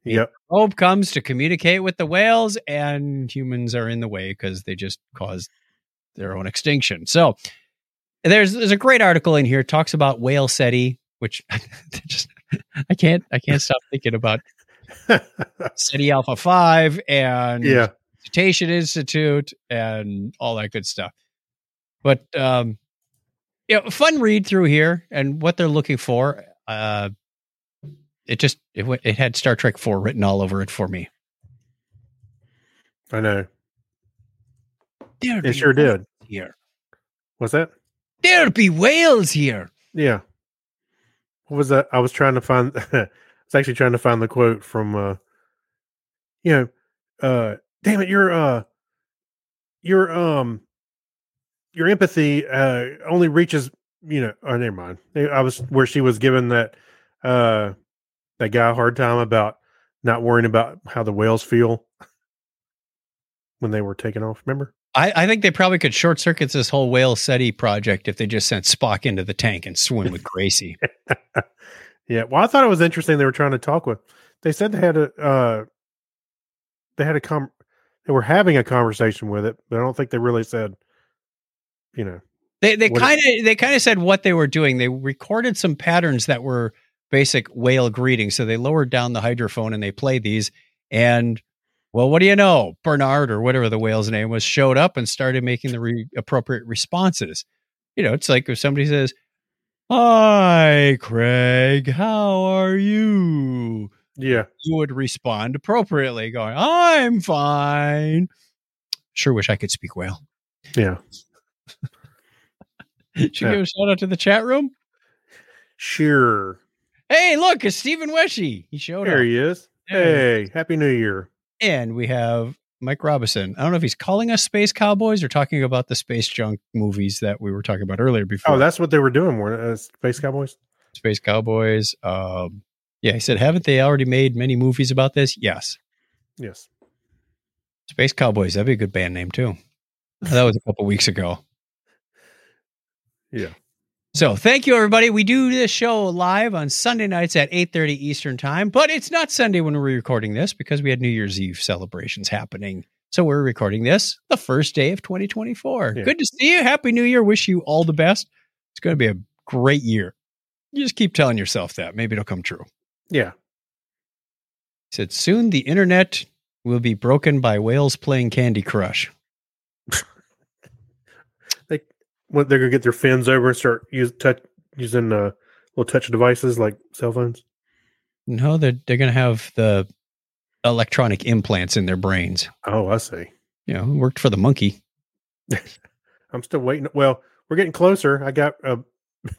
Yep. Probe comes to communicate with the whales, and humans are in the way because they just caused their own extinction. So there's there's a great article in here talks about whale SETI, which just I can't I can't stop thinking about Ceti Alpha Five and yeah. Cetacean Institute and all that good stuff. But um, you know, fun read through here and what they're looking for. Uh, it just it, it had Star Trek Four written all over it for me. I know. There'd It sure did. here. What's that? There'd be whales here. Yeah. what was that? I was trying to find. I was actually trying to find the quote from. uh You know, uh, damn it, your uh, your um, your empathy uh only reaches. You know, oh, never mind. I was where she was given that uh that guy a hard time about not worrying about how the whales feel when they were taken off. Remember? I, I think they probably could short circuit this whole whale SETI project if they just sent Spock into the tank and swim with Gracie. Yeah. Well, I thought it was interesting. They were trying to talk with. They said they had a. Uh, they had a com. They were having a conversation with it, but I don't think they really said. You know. They they kind of they kind of said what they were doing. They recorded some patterns that were basic whale greeting. So they lowered down the hydrophone and they played these. And well, what do you know? Bernard or whatever the whale's name was showed up and started making the re- appropriate responses. You know, it's like if somebody says, "Hi, Craig, how are you?" Yeah. You would respond appropriately, going, "I'm fine." Sure, wish I could speak whale. Yeah. Should Yeah. give a shout out to the chat room. Sure. Hey, look, it's Stephen Weshy. He showed There up. There he is. Hey, happy New Year. And we have Mike Robinson. I don't know if he's calling us Space Cowboys or talking about the Space Junk movies that we were talking about earlier before. Oh, that's what they were doing. Were uh, Space Cowboys? Space Cowboys. Um, yeah, he said, haven't they already made many movies about this? Yes. Yes. Space Cowboys. That'd be a good band name, too. That was a couple weeks ago. Yeah. So thank you, everybody. We do this show live on Sunday nights at 8.30 Eastern Time, but it's not Sunday when we're recording this because we had New Year's Eve celebrations happening. So we're recording this the first day of 2024. Yeah. Good to see you. Happy New Year. Wish you all the best. It's going to be a great year. You just keep telling yourself that. Maybe it'll come true. Yeah. He said, soon the internet will be broken by whales playing Candy Crush. What they're gonna get their fins over and start use touch using uh little touch devices like cell phones. No, they're, they're going to have the electronic implants in their brains. Oh, I see. You know, worked for the monkey. I'm still waiting. Well, we're getting closer. I got uh,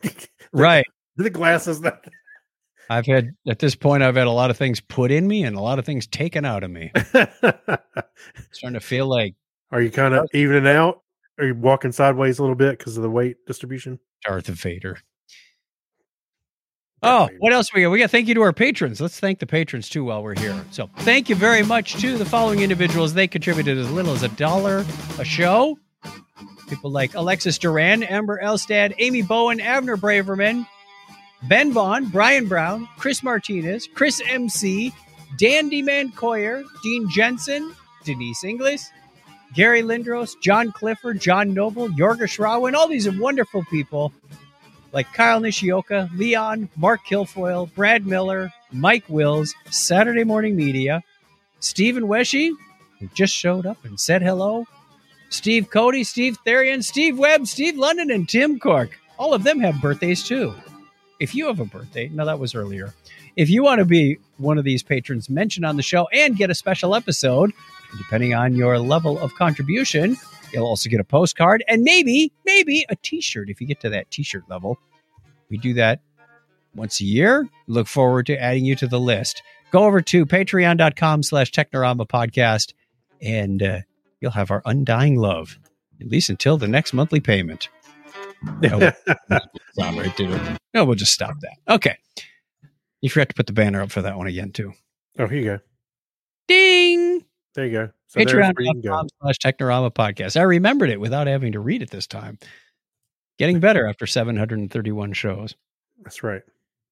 Right. the glasses that I've had at this point I've had a lot of things put in me and a lot of things taken out of me. Starting to feel like Are you kind of evening out? Are you walking sideways a little bit because of the weight distribution? Darth Vader. Oh, what else we got? We got thank you to our patrons. Let's thank the patrons too while we're here. So thank you very much to the following individuals. They contributed as little as a dollar a show. People like Alexis Duran, Amber Elstad, Amy Bowen, Avner Braverman, Ben Vaughn, Brian Brown, Chris Martinez, Chris MC, Dandy Mancoyer, Dean Jensen, Denise Inglis, Gary Lindros, John Clifford, John Noble, Yorga Shrawa, and all these wonderful people like Kyle Nishioka, Leon, Mark Kilfoyle, Brad Miller, Mike Wills, Saturday Morning Media, Stephen Weshy, who just showed up and said hello, Steve Cody, Steve Therian, Steve Webb, Steve London, and Tim Cork. All of them have birthdays too. If you have a birthday, no, that was earlier. If you want to be one of these patrons mentioned on the show and get a special episode, depending on your level of contribution, you'll also get a postcard and maybe, maybe a t shirt if you get to that t shirt level. We do that once a year. Look forward to adding you to the list. Go over to patreon.com slash technorama podcast and uh, you'll have our undying love, at least until the next monthly payment. No, we'll stop right there. No, we'll just stop that. Okay. You forgot to put the banner up for that one again, too. Oh, here you go. Ding! There you go. So there's where you can go. Patreon.com slash Technorama podcast. I remembered it without having to read it this time. Getting better after 731 shows. That's right.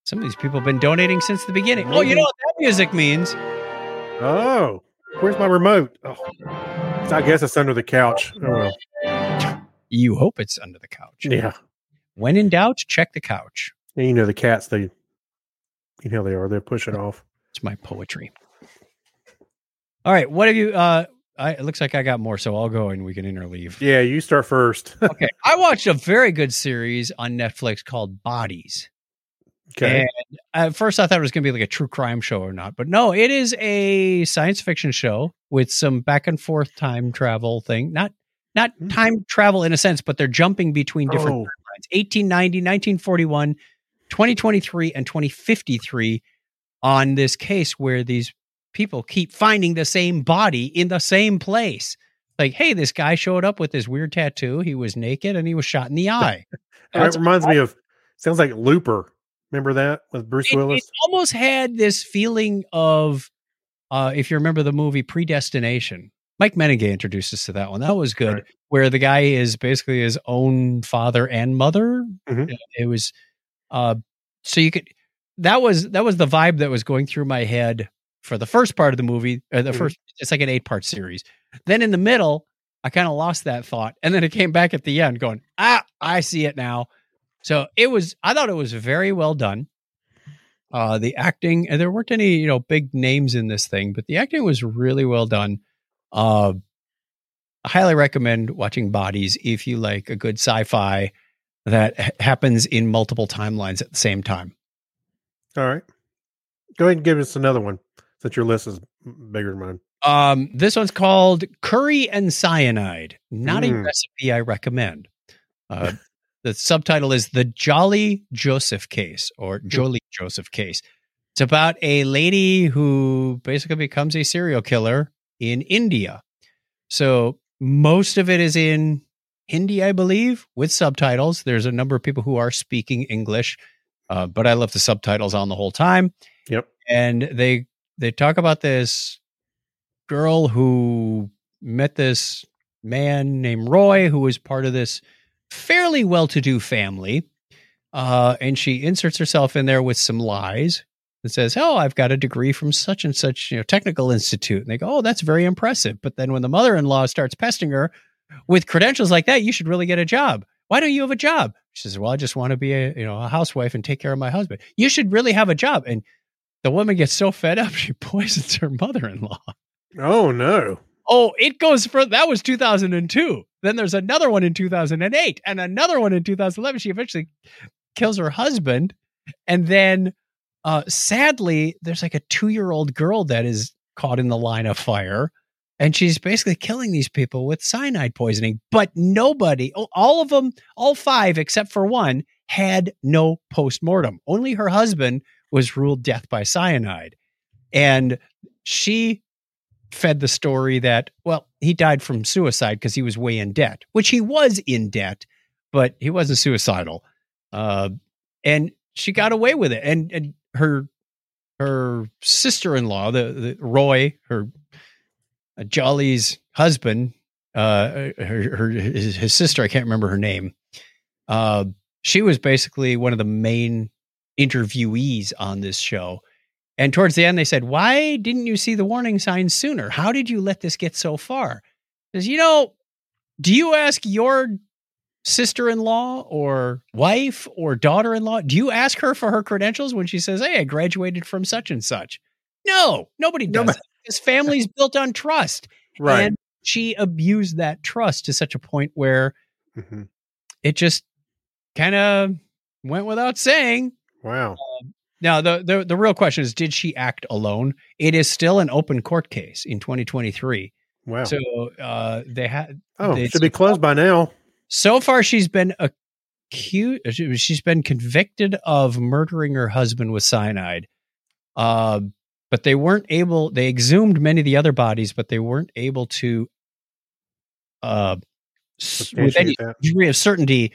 Some of these people have been donating since the beginning. Oh, you know what that music means? Oh, where's my remote? Oh, I guess it's under the couch. Oh, well. You hope it's under the couch. Yeah. When in doubt, check the couch. And you know the cats, they, you know they are. They push it off. It's my poetry. All right. What have you? Uh, I, it looks like I got more, so I'll go and we can interleave. Yeah, you start first. okay. I watched a very good series on Netflix called Bodies. okay. And at first, I thought it was going to be like a true crime show or not, but no, it is a science fiction show with some back and forth time travel thing. Not not Hmm. time travel in a sense, but they're jumping between different Oh, timelines. 1890, 1941, 2023 and 2053 on this case where these people keep finding the same body in the same place. Like, hey, this guy showed up with this weird tattoo. He was naked and he was shot in the eye. It reminds me of sounds like Looper. Remember that with Bruce it, Willis? it almost had this feeling of uh if you remember the movie predestination mike menninger introduced us to that one that was good Right. where the guy is basically his own father and mother Mhm. it was uh so you could that was that was the vibe that was going through my head for the first part of the movie or the Mhm. first it's like an eight part series. Then in the middle i kind of lost that thought and then it came back at the end going ah i see it now. So it was i thought it was very well done. Uh the acting and there weren't any you know big names in this thing but the acting was really well done. Uh i highly recommend watching bodies if you like a good sci-fi that ha- happens in multiple timelines at the same time. All right. Go ahead and give us another one since your list is bigger than mine. um this one's called curry and cyanide. Not a Mm. recipe i recommend. Uh the subtitle is the jolly joseph case or jolly joseph case. It's about a lady who basically becomes a serial killer in india. So most of it is in hindi i believe with subtitles. There's a number of people who are speaking english uh, but i left the subtitles on the whole time. Yep. and they they talk about this girl who met this man named Roy, who was part of this fairly well-to-do family, uh, and she inserts herself in there with some lies and says, "Oh, I've got a degree from such and such, you know, technical institute." And they go, "Oh, that's very impressive." But then when the mother-in-law starts pestering her with credentials like that, you should really get a job. Why don't you have a job? She says, "Well, I just want to be a you know a housewife and take care of my husband." You should really have a job. And the woman gets so fed up, she poisons her mother-in-law. Oh no. Oh, it goes for that was 2002. Then there's another one in 2008 and another one in 2011. She eventually kills her husband. And then uh sadly, there's like a 2-year-old girl that is caught in the line of fire and she's basically killing these people with cyanide poisoning, but nobody, all of them, all five except for one had no post-mortem. Only her husband was ruled death by cyanide. And she fed the story that well he died from suicide because he was way in debt which he was in debt but he wasn't suicidal uh, and she got away with it and, and her her sister-in-law the, the roy her uh, jolly's husband uh her, her his, his sister i can't remember her name uh she was basically one of the main interviewees on this show and towards the end, they said, Why didn't you see the warning signs sooner? How did you let this get so far? Because, you know, do you ask your sister in law or wife or daughter in law, do you ask her for her credentials when she says, Hey, I graduated from such and such? No, nobody does. Nobody-. This family's built on trust. Right. And she abused that trust to such a point where Mhm. it just kind of went without saying. Wow. Now, the, the the real question is, did she act alone? It is still an open court case in 2023. Wow. So uh, they had oh, they- should be closed by now. so far she's been accused. She's been convicted of murdering her husband with cyanide. Uh, but they weren't able. They exhumed many of the other bodies, but they weren't able to, uh, with any that. degree of certainty,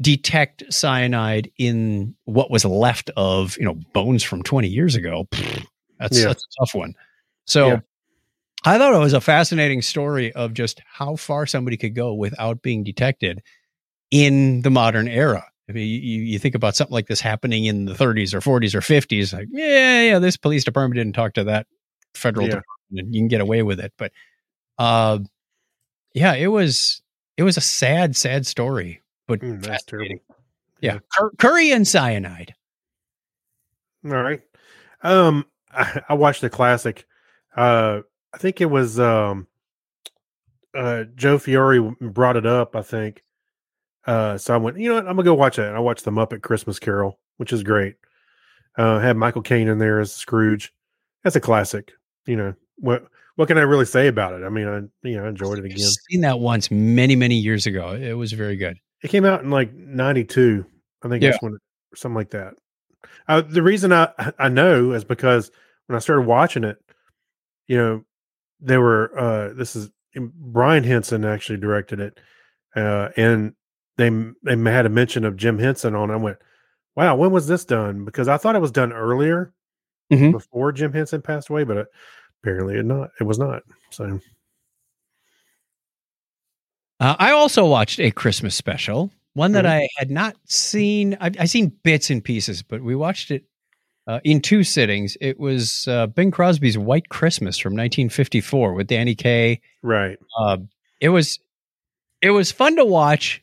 detect cyanide in what was left of you know bones from 20 years ago. Pfft, That's Yeah. that's a tough one. So. Yeah. I thought it was a fascinating story of just how far somebody could go without being detected in the modern era. I mean, you, you think about something like this happening in the 30s or 40s or 50s, like, yeah, yeah, this police department didn't talk to that federal Yeah. department and you can get away with it. But, uh, yeah, it was, it was a sad, sad story, but Mm, that's terrible. Yeah. Cur- curry and cyanide. All right. Um, I, I watched the classic. Uh, I think it was um, uh, Joe Fiore brought it up. I think. Uh, so I went. You know what? I'm gonna go watch that. And I watched the Muppet Christmas Carol, which is great. Uh, had Michael Caine in there as Scrooge. That's a classic. You know what? What can I really say about it? I mean, I you know I enjoyed it I've again. seen that once many, many years ago. It was very good. It came out in like '92. I think Yeah. that's when, something like that. Uh, the reason I I know is because when I started watching it, you know, there were uh this is Brian Henson actually directed it, uh, and they they had a mention of Jim Henson on. it. I went, wow, when was this done? Because I thought it was done earlier Mhm. before Jim Henson passed away, but uh, apparently it not. It was not. So Uh, I also watched a Christmas special, one that Mhm. I had not seen. I've, I've seen bits and pieces, but we watched it uh, in two sittings. It was uh, Bing Crosby's White Christmas from 1954 with Danny Kaye. right, Uh, it was it was fun to watch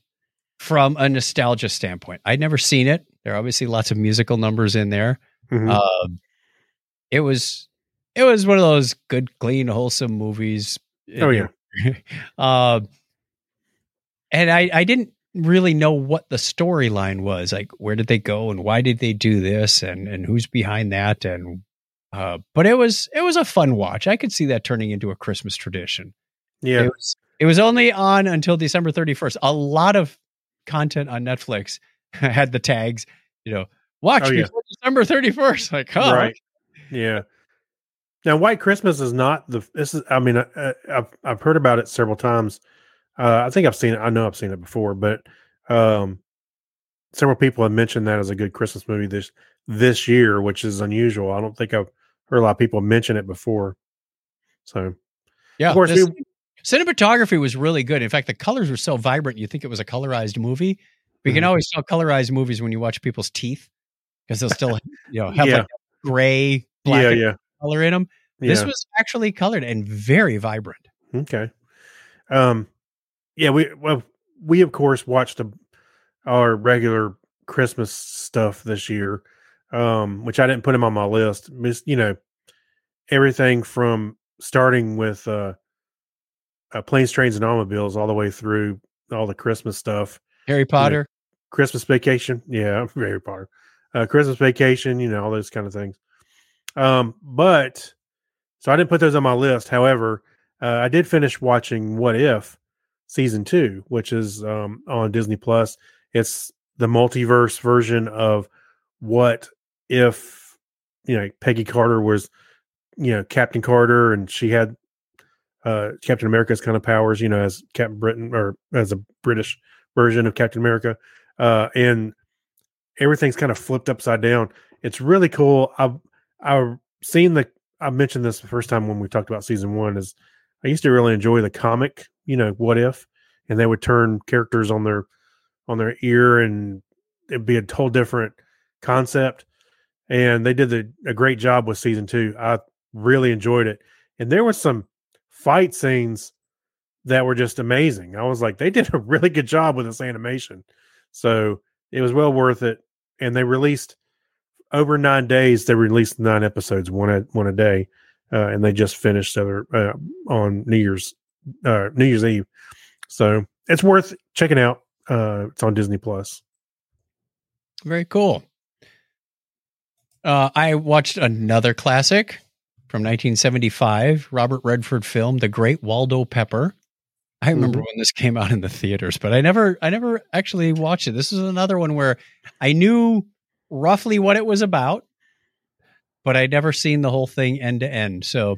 from a nostalgia standpoint. I'd never seen it. There are obviously lots of musical numbers in there. Mhm. Um, it was it was one of those good, clean, wholesome movies. Oh, yeah. and I I didn't really know what the storyline was. Like, where did they go and why did they do this and and who's behind that and. Uh, but it was it was a fun watch. I could see that turning into a Christmas tradition. yeah, It was it was only on until December 31st. A lot of content on Netflix had the tags, you know, watch Oh, yeah. before December 31st. Like, oh, right, yeah. Now, White Christmas is not the. This is. I mean, uh, I've I've heard about it several times. Uh, I think I've seen it. I know I've seen it before, but um, several people have mentioned that as a good Christmas movie this this year, which is unusual. I don't think I've heard a lot of people mention it before. So yeah. Of course, the we- cinematography was really good. In fact, the colors were so vibrant, you think it was a colorized movie. But you can always tell colorized movies when you watch people's teeth because they'll still, you know, have Yeah. like a gray, black yeah, yeah, color in them. This was actually colored and very vibrant. Okay. Um yeah, we well we of course watched the, our regular Christmas stuff this year. Um which I didn't put them on my list. Mis- You know, everything from starting with uh, uh planes, trains and automobiles all the way through all the Christmas stuff. Harry Potter. Christmas vacation. Yeah, Harry Potter. Uh, Christmas vacation, you know, all those kind of things. Um, but so I didn't put those on my list. However, uh, I did finish watching What If season two, which is um, on Disney Plus. It's the multiverse version of what if you know Peggy Carter was you know Captain Carter and she had uh Captain America's kind of powers, you know, as Captain Britain or as a British version of Captain America. Uh and everything's kind of flipped upside down. It's really cool. I've I've seen the I mentioned this the first time when we talked about season one is I used to really enjoy the comic, you know, what if, and they would turn characters on their on their ear and it'd be a whole different concept. And they did the, a great job with season two. I really enjoyed it. And there was some fight scenes that were just amazing. I was like, they did a really good job with this animation. So it was well worth it. And they released over nine days. They released nine episodes, one a one a day, uh, and they just finished other uh, on New Year's uh, New Year's Eve. So it's worth checking out. Uh, it's on Disney Plus. Very cool. Uh, I watched another classic from 1975, Robert Redford film, The Great Waldo Pepper. I remember Mhm. when this came out in the theaters, but I never, I never actually watched it. This is another one where I knew roughly what it was about, but I'd never seen the whole thing end to end. So,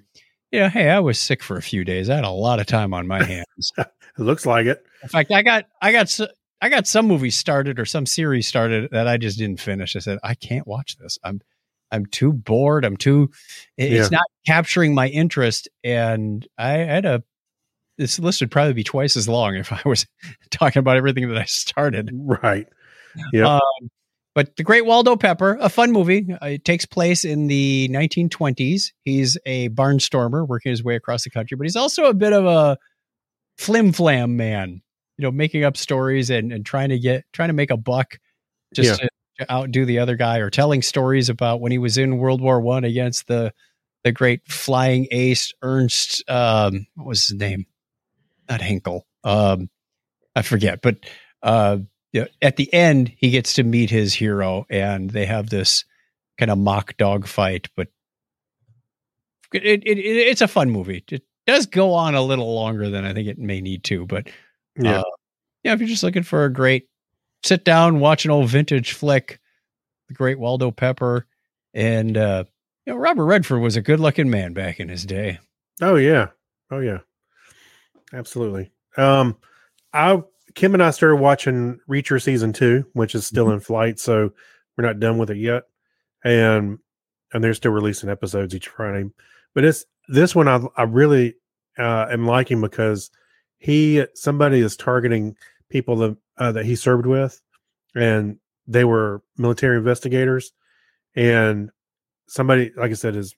yeah, hey, I was sick for a few days. I had a lot of time on my hands. It looks like it. In fact, I got I got I got some movies started or some series started that I just didn't finish. I said I can't watch this. I'm I'm too bored. I'm too. it- It's not capturing my interest, and I had a. This list would probably be twice as long if I was talking about everything that I started. Right. Yeah. Um, but The Great Waldo Pepper, a fun movie. Uh, it takes place in the 1920s. He's a barnstormer working his way across the country, but he's also a bit of a flim flam man, you know, making up stories and, and trying to get, trying to make a buck just to, to outdo the other guy or telling stories about when he was in World War One against the, the great flying ace, Ernst, um, what was his name? Not Henkel. Um, I forget, but, uh, yeah, at the end he gets to meet his hero and they have this kind of mock dog fight but it, it, it it's a fun movie it does go on a little longer than i think it may need to but Yeah. uh, yeah if you're just looking for a great sit down watch an old vintage flick the great Waldo Pepper, and uh, you know Robert Redford was a good looking man back in his day. Oh yeah. Oh yeah. Absolutely. Um I Kim and I started watching Reacher season two, which is still in flight, so we're not done with it yet. And and they're still releasing episodes each Friday. But it's this one I I really uh am liking because he somebody is targeting people that uh, that he served with and they were military investigators and somebody like I said is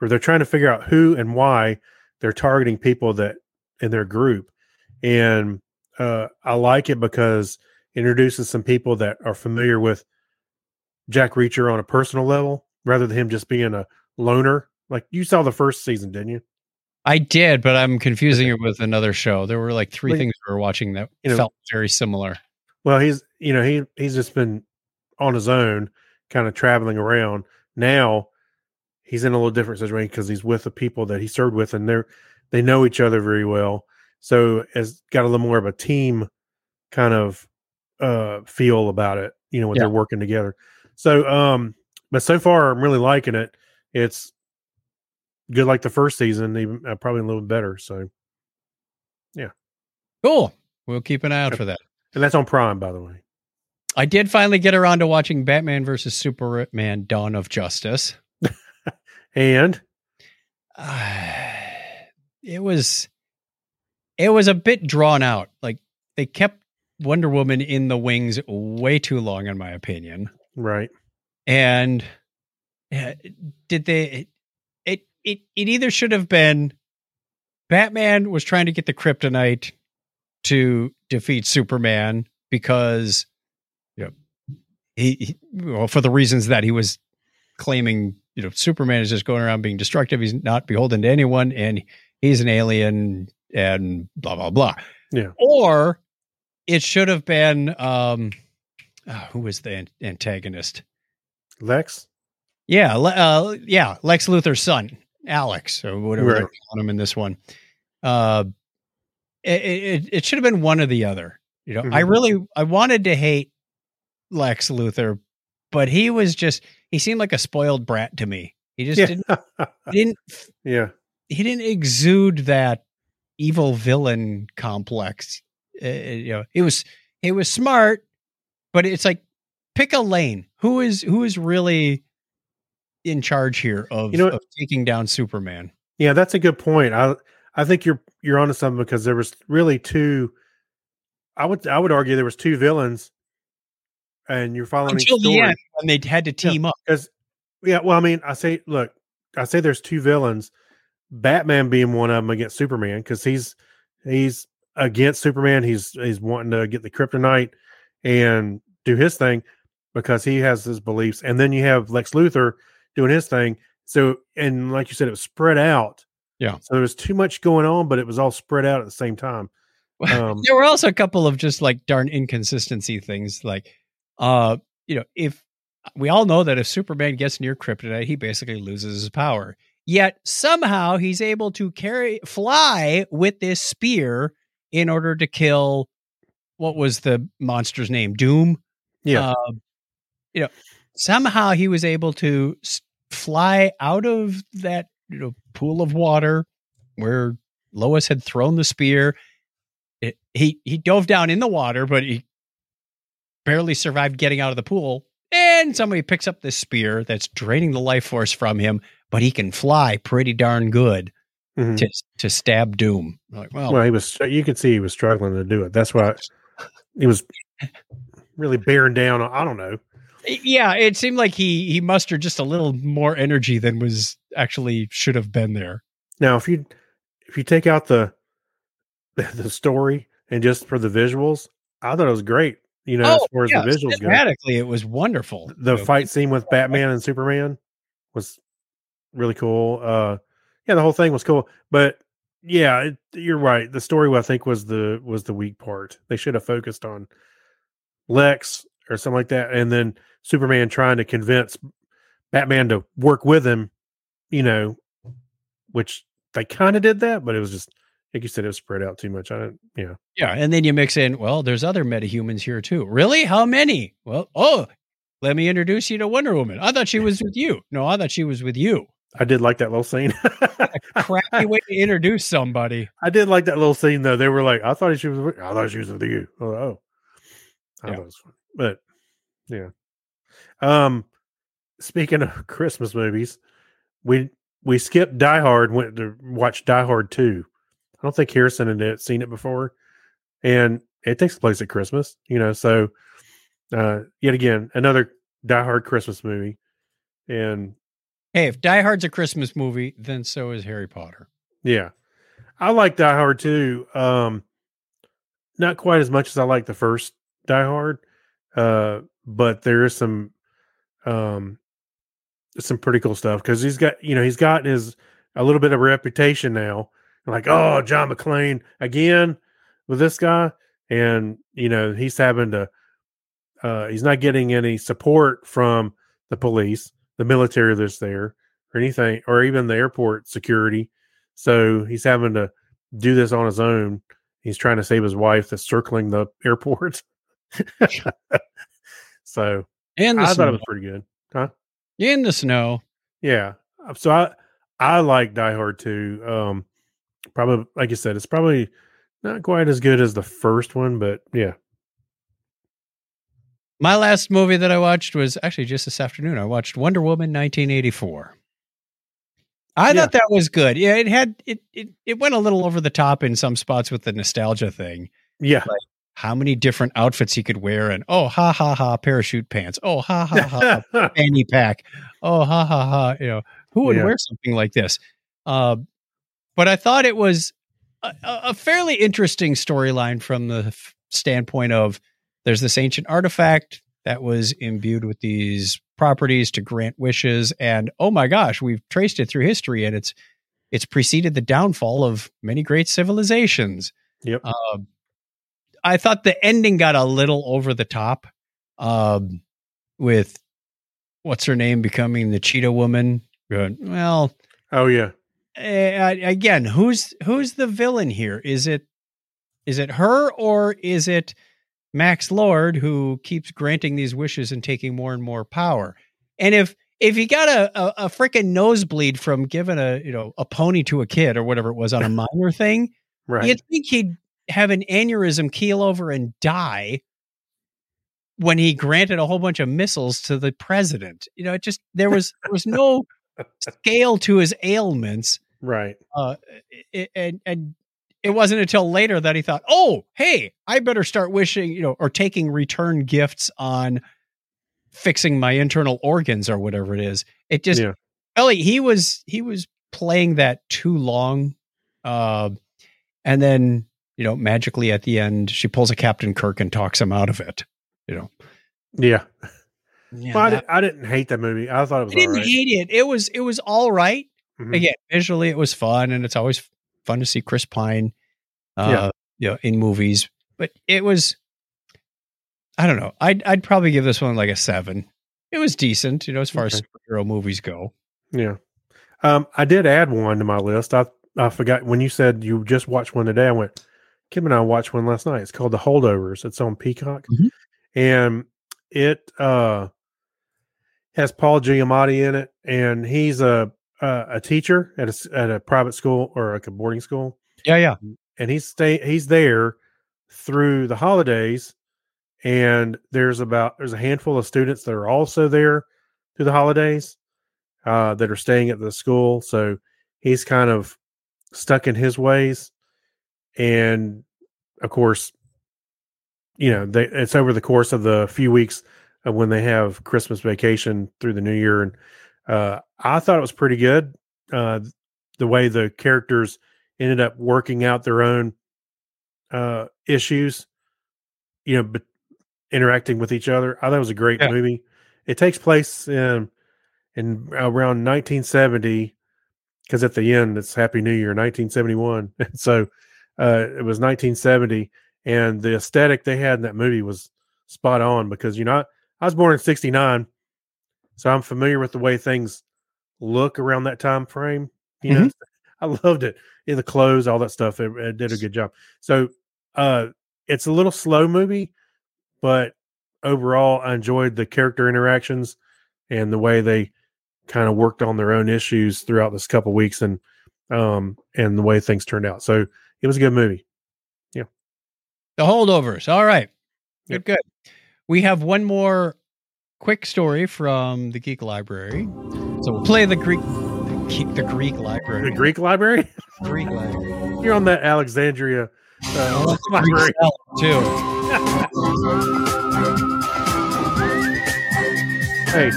or they're trying to figure out who and why they're targeting people that in their group and uh, i like it because it introduces some people that are familiar with jack reacher on a personal level rather than him just being a loner. Like you saw the first season didn't you? I did, but I'm confusing it with another show. There were like three Well, things we were watching that you know- felt very similar. well he's you know he he's just been on his own kind of traveling around. Now he's in a little different situation because he's with the people that he served with and they're they know each other very well so it's got a little more of a team kind of uh feel about it you know when Yeah. they're working together so um but so far i'm really liking it it's good like the first season even uh, probably a little bit better so yeah, Cool. We'll keep an eye out for that. and that's on prime by the way I did finally get around to watching Batman versus Superman: Dawn of Justice. and it was it was a bit drawn out. Like they kept Wonder Woman in the wings way too long, in my opinion. right And uh, did they? It it it either should have been Batman was trying to get the kryptonite to defeat Superman because you know he, he well for the reasons that he was claiming you know Superman is just going around being destructive. He's not beholden to anyone, and he's an alien, and blah blah blah. Yeah. Or it should have been um, ah, who was the an- antagonist? lex Yeah, uh, yeah, Lex Luthor's son, Alex, or whatever they're calling him in this one. Uh, it, it it should have been one or the other. You know, I Mhm. really I wanted to hate Lex Luthor, but he was just he seemed like a spoiled brat to me. He just yeah didn't didn't yeah he didn't exude that evil villain complex. Uh, you know, he was it was smart, but it's like pick a lane. Who is who is really in charge here of, You know of taking down Superman? Yeah, that's a good point. I I think you're you're onto something because there was really two. I would I would argue there was two villains, and you're following Until the end, when they had to team up. Because yeah, well, I mean, I say look, I say there's two villains, Batman being one of them against Superman because he's he's against Superman. He's he's wanting to get the kryptonite and do his thing because he has his beliefs, and then you have Lex Luthor doing his thing. So and like you said, it was spread out. Yeah. So there was too much going on, but it was all spread out at the same time. Um, there were also a couple of just like darn inconsistency things like uh you know if we all know that if superman gets near kryptonite he basically loses his power yet somehow he's able to carry fly with this spear in order to kill what was the monster's name doom Yeah. Um, you know somehow he was able to fly out of that you know pool of water where lois had thrown the spear it, he he dove down in the water, but he barely survived getting out of the pool. And somebody picks up this spear that's draining the life force from him, but he can fly pretty darn good mhm. to to stab Doom. Like, well, Well, he was. You could see he was struggling to do it. That's why he was really bearing down. I don't know. yeah, it seemed like he he mustered just a little more energy than was actually should have been there. Now, if you if you take out the the story and just for the visuals, I thought it was great. You know, as far as Oh, yeah, the visuals go, it was wonderful. the You know, fight scene with Batman and Superman was really cool. Uh, yeah, the whole thing was cool. But yeah, it, you're right. The story, I think, was the was the weak part. They should have focused on Lex or something like that, and then Superman trying to convince Batman to work with him. You know, which they kind of did that, but it was just like you said, it was spread out too much. I don't. Yeah, Yeah, and then you mix in, well, there's other metahumans here too. Really? How many? Well, oh, let me introduce you to Wonder Woman. I thought she was with you. No, I thought she was with you. I did like that little scene. a Crappy way to introduce somebody. I did like that little scene though. They were like, "I thought she was. With, I thought she was with you." Oh, oh. I Yeah. thought it was fun. but yeah. Um, speaking of Christmas movies, we we skipped Die Hard. Went to watch Die Hard two. I don't think Harrison had seen it before, and it takes place at Christmas. You know, so uh, yet again another Die Hard Christmas movie, and Hey, if Die Hard's a Christmas movie, then so is Harry Potter. Yeah. I like Die Hard too. Um not quite as much as I like the first Die Hard. Uh but there is some um some pretty cool stuff because he's got you know, he's got his a little bit of a reputation now. Like, oh, John McClane again with this guy. And, you know, he's having to uh he's not getting any support from the police, the military that's there, or anything, or even the airport security. So he's having to do this on his own. He's trying to save his wife that's circling the airport. so the I thought it was pretty good. In the snow. Yeah. Uh, So I I like Die Hard too. Um probably like you said, it's probably not quite as good as the first one, but yeah. My last movie that I watched was actually just this afternoon. I watched Wonder Woman 1984. I Yeah. thought that was good. Yeah, it had it, it it went a little over the top in some spots with the nostalgia thing. Yeah. How many different outfits he could wear and oh ha ha ha parachute pants. Oh ha ha ha fanny pack. Oh ha ha ha, you know, who would Yeah. wear something like this? Uh, but I thought it was a, a a fairly interesting storyline from the f- standpoint of there's this ancient artifact that was imbued with these properties to grant wishes and oh my gosh we've traced it through history and it's it's preceded the downfall of many great civilizations Yep. um, i thought the ending got a little over the top um, with what's her name becoming the cheetah woman Going, well oh yeah. uh, again, who's who's the villain here? Is it is it her or is it Max Lord who keeps granting these wishes and taking more and more power? And if if he got a a, a freaking nosebleed from giving a you know a pony to a kid or whatever it was on a minor thing, Right. you'd think he'd have an aneurysm, keel over, and die when he granted a whole bunch of missiles to the president. You know, it just there was there was no scale to his ailments right. uh and and it wasn't until later that he thought oh hey i better start wishing you know or taking return gifts on fixing my internal organs or whatever it is it just Yeah. Ellie, he was he was playing that too long uh, and then you know magically at the end she pulls a captain kirk and talks him out of it you know Yeah. yeah, Well, I, that- didn't, I didn't hate that movie. I thought it was I didn't all right. hate it it was it was all right Mhm. again visually it was fun and it's always fun to see chris pine uh Yeah. you know in movies but it was i don't know i'd i'd probably give this one like a seven it was decent you know as far as Okay. superhero movies go Yeah. Um, I did add one to my list. I I forgot when you said you just watched one today. I went, Kim and I watched one last night. It's called The Holdovers. It's on Peacock, Mhm. and it uh has Paul Giamatti in it, and he's a a, a teacher at a at a private school or like a boarding school, yeah yeah. And he's stay he's there through the holidays and there's about there's a handful of students that are also there through the holidays uh, that are staying at the school. So he's kind of stuck in his ways and of course you know they it's over the course of the few weeks of when they have christmas vacation through the new year and uh, i thought it was pretty good uh, the way the characters ended up working out their own uh issues you know but interacting with each other. I thought it was a great Yeah. movie. It takes place in in around 1970 because at the end it's happy new year 1971 and so uh it was 1970 and the aesthetic they had in that movie was spot on because you know I, I was born in 69 so i'm familiar with the way things look around that time frame you know i loved it in the clothes all that stuff it, it did a good job so uh it's a little slow movie but overall, I enjoyed the character interactions and the way they kind of worked on their own issues throughout this couple weeks and um and the way things turned out. So it was a good movie. Yeah. The holdovers. All right. Yep. Good, good. We have one more quick story from the Geek Library. So we'll play the Greek the, Geek, the Greek Library. The Greek library? Greek Library. You're on that Alexandria uh, library. Greek salad, too. Hey,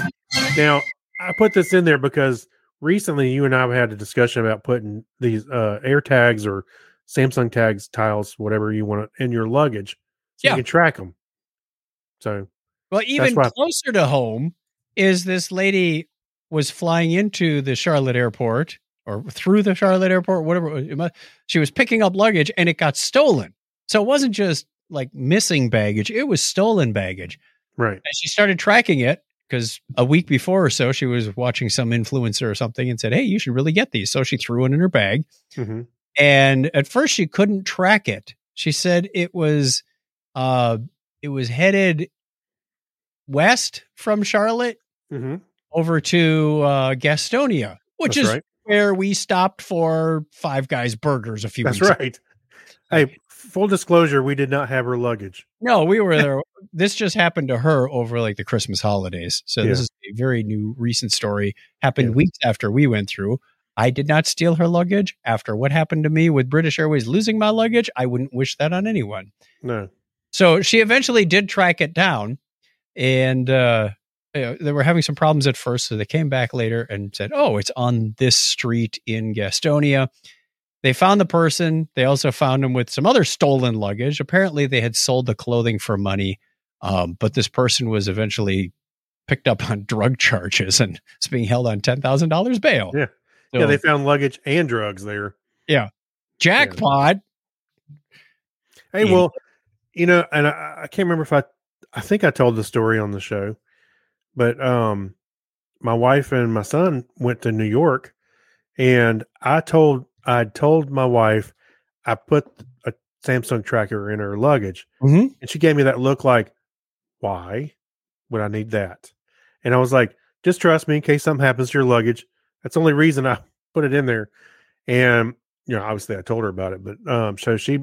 now I put this in there because recently you and I have had a discussion about putting these uh, air tags or Samsung tags, tiles, whatever you want in your luggage, so Yeah. you can track them. So Well, even closer to home is this lady was flying into the Charlotte airport or through the Charlotte airport, whatever. She was picking up luggage and it got stolen. So it wasn't just like missing baggage, it was stolen baggage. right, And she started tracking it because a week before or so, she was watching some influencer or something and said, Hey, you should really get these. So she threw it in her bag. hmm And at first she couldn't track it. She said it was uh it was headed west from Charlotte hmm over to uh Gastonia, which That's is right. where we stopped for Five Guys Burgers a few That's weeks ago. right. Hey, full disclosure, we did not have her luggage. No, we were there. this just happened to her over like the Christmas holidays. So this is a very new recent story. Happened Yeah. weeks after we went through. I did not steal her luggage. After what happened to me with British Airways losing my luggage, I wouldn't wish that on anyone. No. So she eventually did track it down, and uh, you know, they were having some problems at first. So they came back later and said, "Oh, it's on this street in Gastonia." They found the person. They also found him with some other stolen luggage. Apparently, they had sold the clothing for money, um, but this person was eventually picked up on drug charges and is being held on ten thousand dollars bail. Yeah. So, Yeah, they found luggage and drugs there. Yeah, jackpot. Hey, Yeah. well, you know, and I, I can't remember if I, I think I told the story on the show, but um, my wife and my son went to New York, and I told I told my wife I put a Samsung tracker in her luggage, Mhm. and she gave me that look like, why would I need that? And I was like, just trust me in case something happens to your luggage. That's the only reason I put it in there. And you know, obviously I told her about it, but um, so she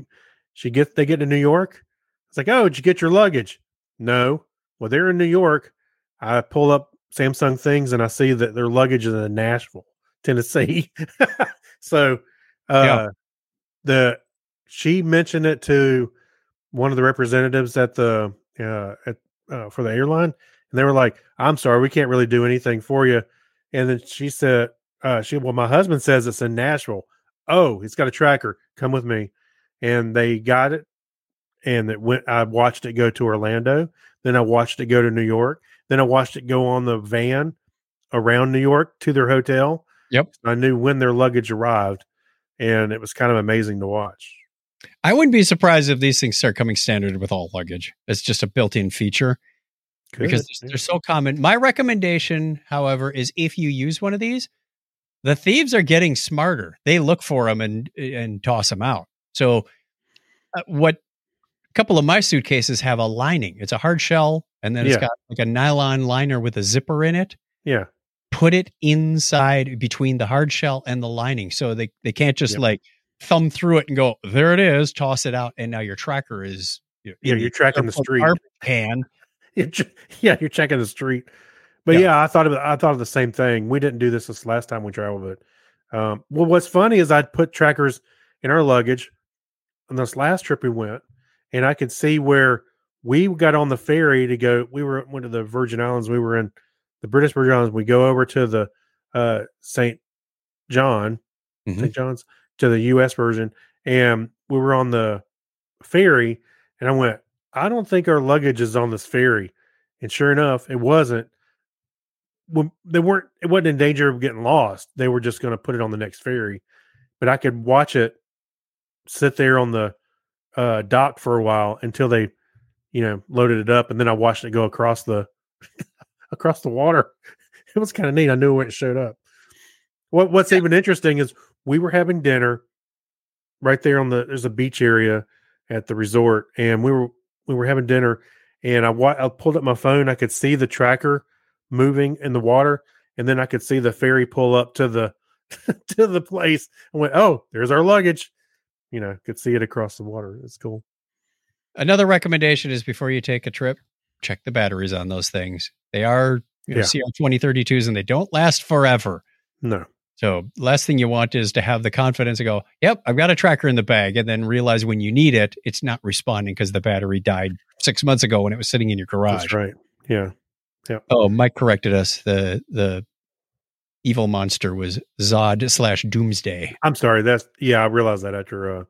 she gets they get to New York. It's like, oh, did you get your luggage? No. Well, they're in New York. I pull up Samsung things and I see that their luggage is in Nashville, Tennessee. so uh Yeah. the she mentioned it to one of the representatives at the uh at uh, for the airline and they were like i'm sorry we can't really do anything for you and then she said uh she well my husband says it's in nashville oh he's got a tracker come with me and they got it and that went i watched it go to orlando then i watched it go to new york then i watched it go on the van around new york to their hotel Yep. i knew when their luggage arrived and it was kind of amazing to watch I wouldn't be surprised if these things start coming standard with all luggage. It's just a built-in feature because they're, they're so common. My recommendation, however, is if you use one of these, the thieves are getting smarter. They look for them and and toss them out. So, uh, what a couple of my suitcases have a lining. It's a hard shell, and then it's Yeah. got like a nylon liner with a zipper in it. yeah Put it inside between the hard shell and the lining, so they they can't just Yep. like thumb through it and go there it is, toss it out, and now your tracker is you know, Yeah, you're tracking the street. You're yeah, you're checking the street. But Yeah. yeah. I thought of I thought of the same thing. We didn't do this this last time we traveled, but um, well, what's funny is I'd put trackers in our luggage on this last trip we went, and I could see where we got on the ferry to go. We were went to the Virgin Islands. We were in the British Virgin Islands. We go over to the uh, Saint John, Mhm. St. John's to the U.S. version, and we were on the ferry, and I went, I don't think our luggage is on this ferry, and sure enough, it wasn't. When they weren't, it wasn't in danger of getting lost. They were just going to put it on the next ferry, but I could watch it sit there on the uh, dock for a while until they, you know, loaded it up, and then I watched it go across the across the water. It was kind of neat. I knew when it showed up. What What's even interesting is we were having dinner right there on the there's a beach area at the resort, and we were we were having dinner, and I, I pulled up my phone. I could see the tracker moving in the water, and then I could see the ferry pull up to the to the place. I went, "Oh, there's our luggage." You know, could see it across the water. It's cool. Another recommendation is before you take a trip, check the batteries on those things. They are you know, Yeah. CR twenty thirty twos, and they don't last forever. No, So last thing you want is to have the confidence to go, "Yep, I've got a tracker in the bag," and then realize when you need it, it's not responding because the battery died six months ago when it was sitting in your garage. that's right. Yeah, Yeah. Oh, Mike corrected us. The the evil monster was Zod slash Doomsday. I'm sorry. That's yeah. I realized that after. uh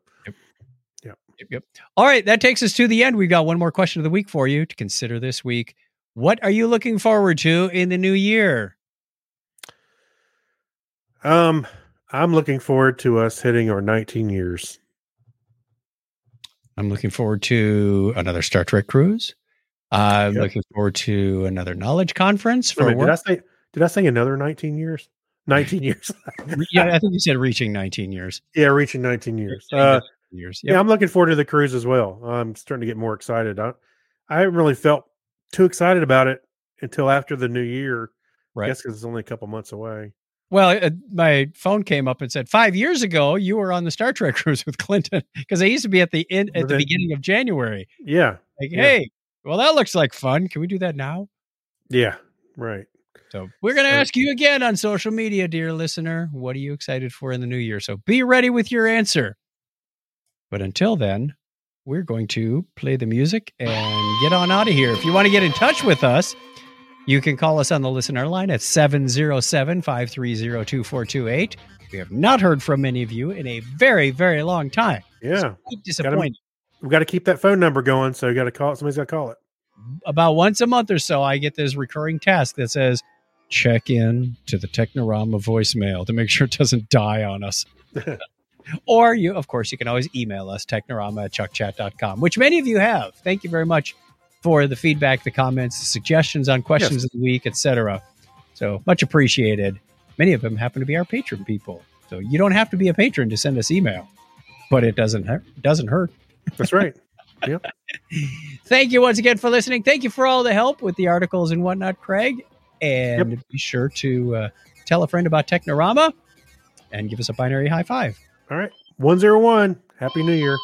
Yep, yep. All right, that takes us to the end. We've got one more question of the week for you to consider this week. What are you looking forward to in the new year? Um, I'm looking forward to us hitting our 19 years. I'm looking forward to another Star Trek cruise. I'm Yep. looking forward to another knowledge conference for minute, did I work. say? Did I say another 19 years? 19 years. yeah, I think you said reaching 19 years. yeah, reaching 19 years. Uh, years. Yeah, I'm looking forward to the cruise as well. I'm starting to get more excited. I, I haven't really felt too excited about it until after the new year. I Right. guess because it's only a couple months away. Well, uh, my phone came up and said five years ago you were on the Star Trek cruise with Clinton because they used to be at the end at the beginning of January. Yeah, Like, Yeah. hey, well, that looks like fun. Can we do that now? yeah, right. So we're going to So- ask you again on social media, dear listener. What are you excited for in the new year? So be ready with your answer. But until then, we're going to play the music and get on out of here. If you want to get in touch with us, you can call us on the listener line at 707 530 2428. We have not heard from many of you in a very, very long time. Yeah, disappointing. we've got to keep that phone number going. So you got to call. Somebody's got to call it. about once a month or so, I get this recurring task that says, check in to the Technorama voicemail to make sure it doesn't die on us. or you, of course, you can always email us, technorama at chuckchat.com, which many of you have. Thank you very much for the feedback, the comments, the suggestions on questions Yes. of the week, etc. So much appreciated. Many of them happen to be our patron people. So you don't have to be a patron to send us email, but it doesn't hurt. Doesn't hurt. That's right. Thank you once again for listening. Thank you for all the help with the articles and whatnot, Craig. And be sure to uh, tell a friend about Technorama and give us a binary high five. All right. One zero one. Happy New Year.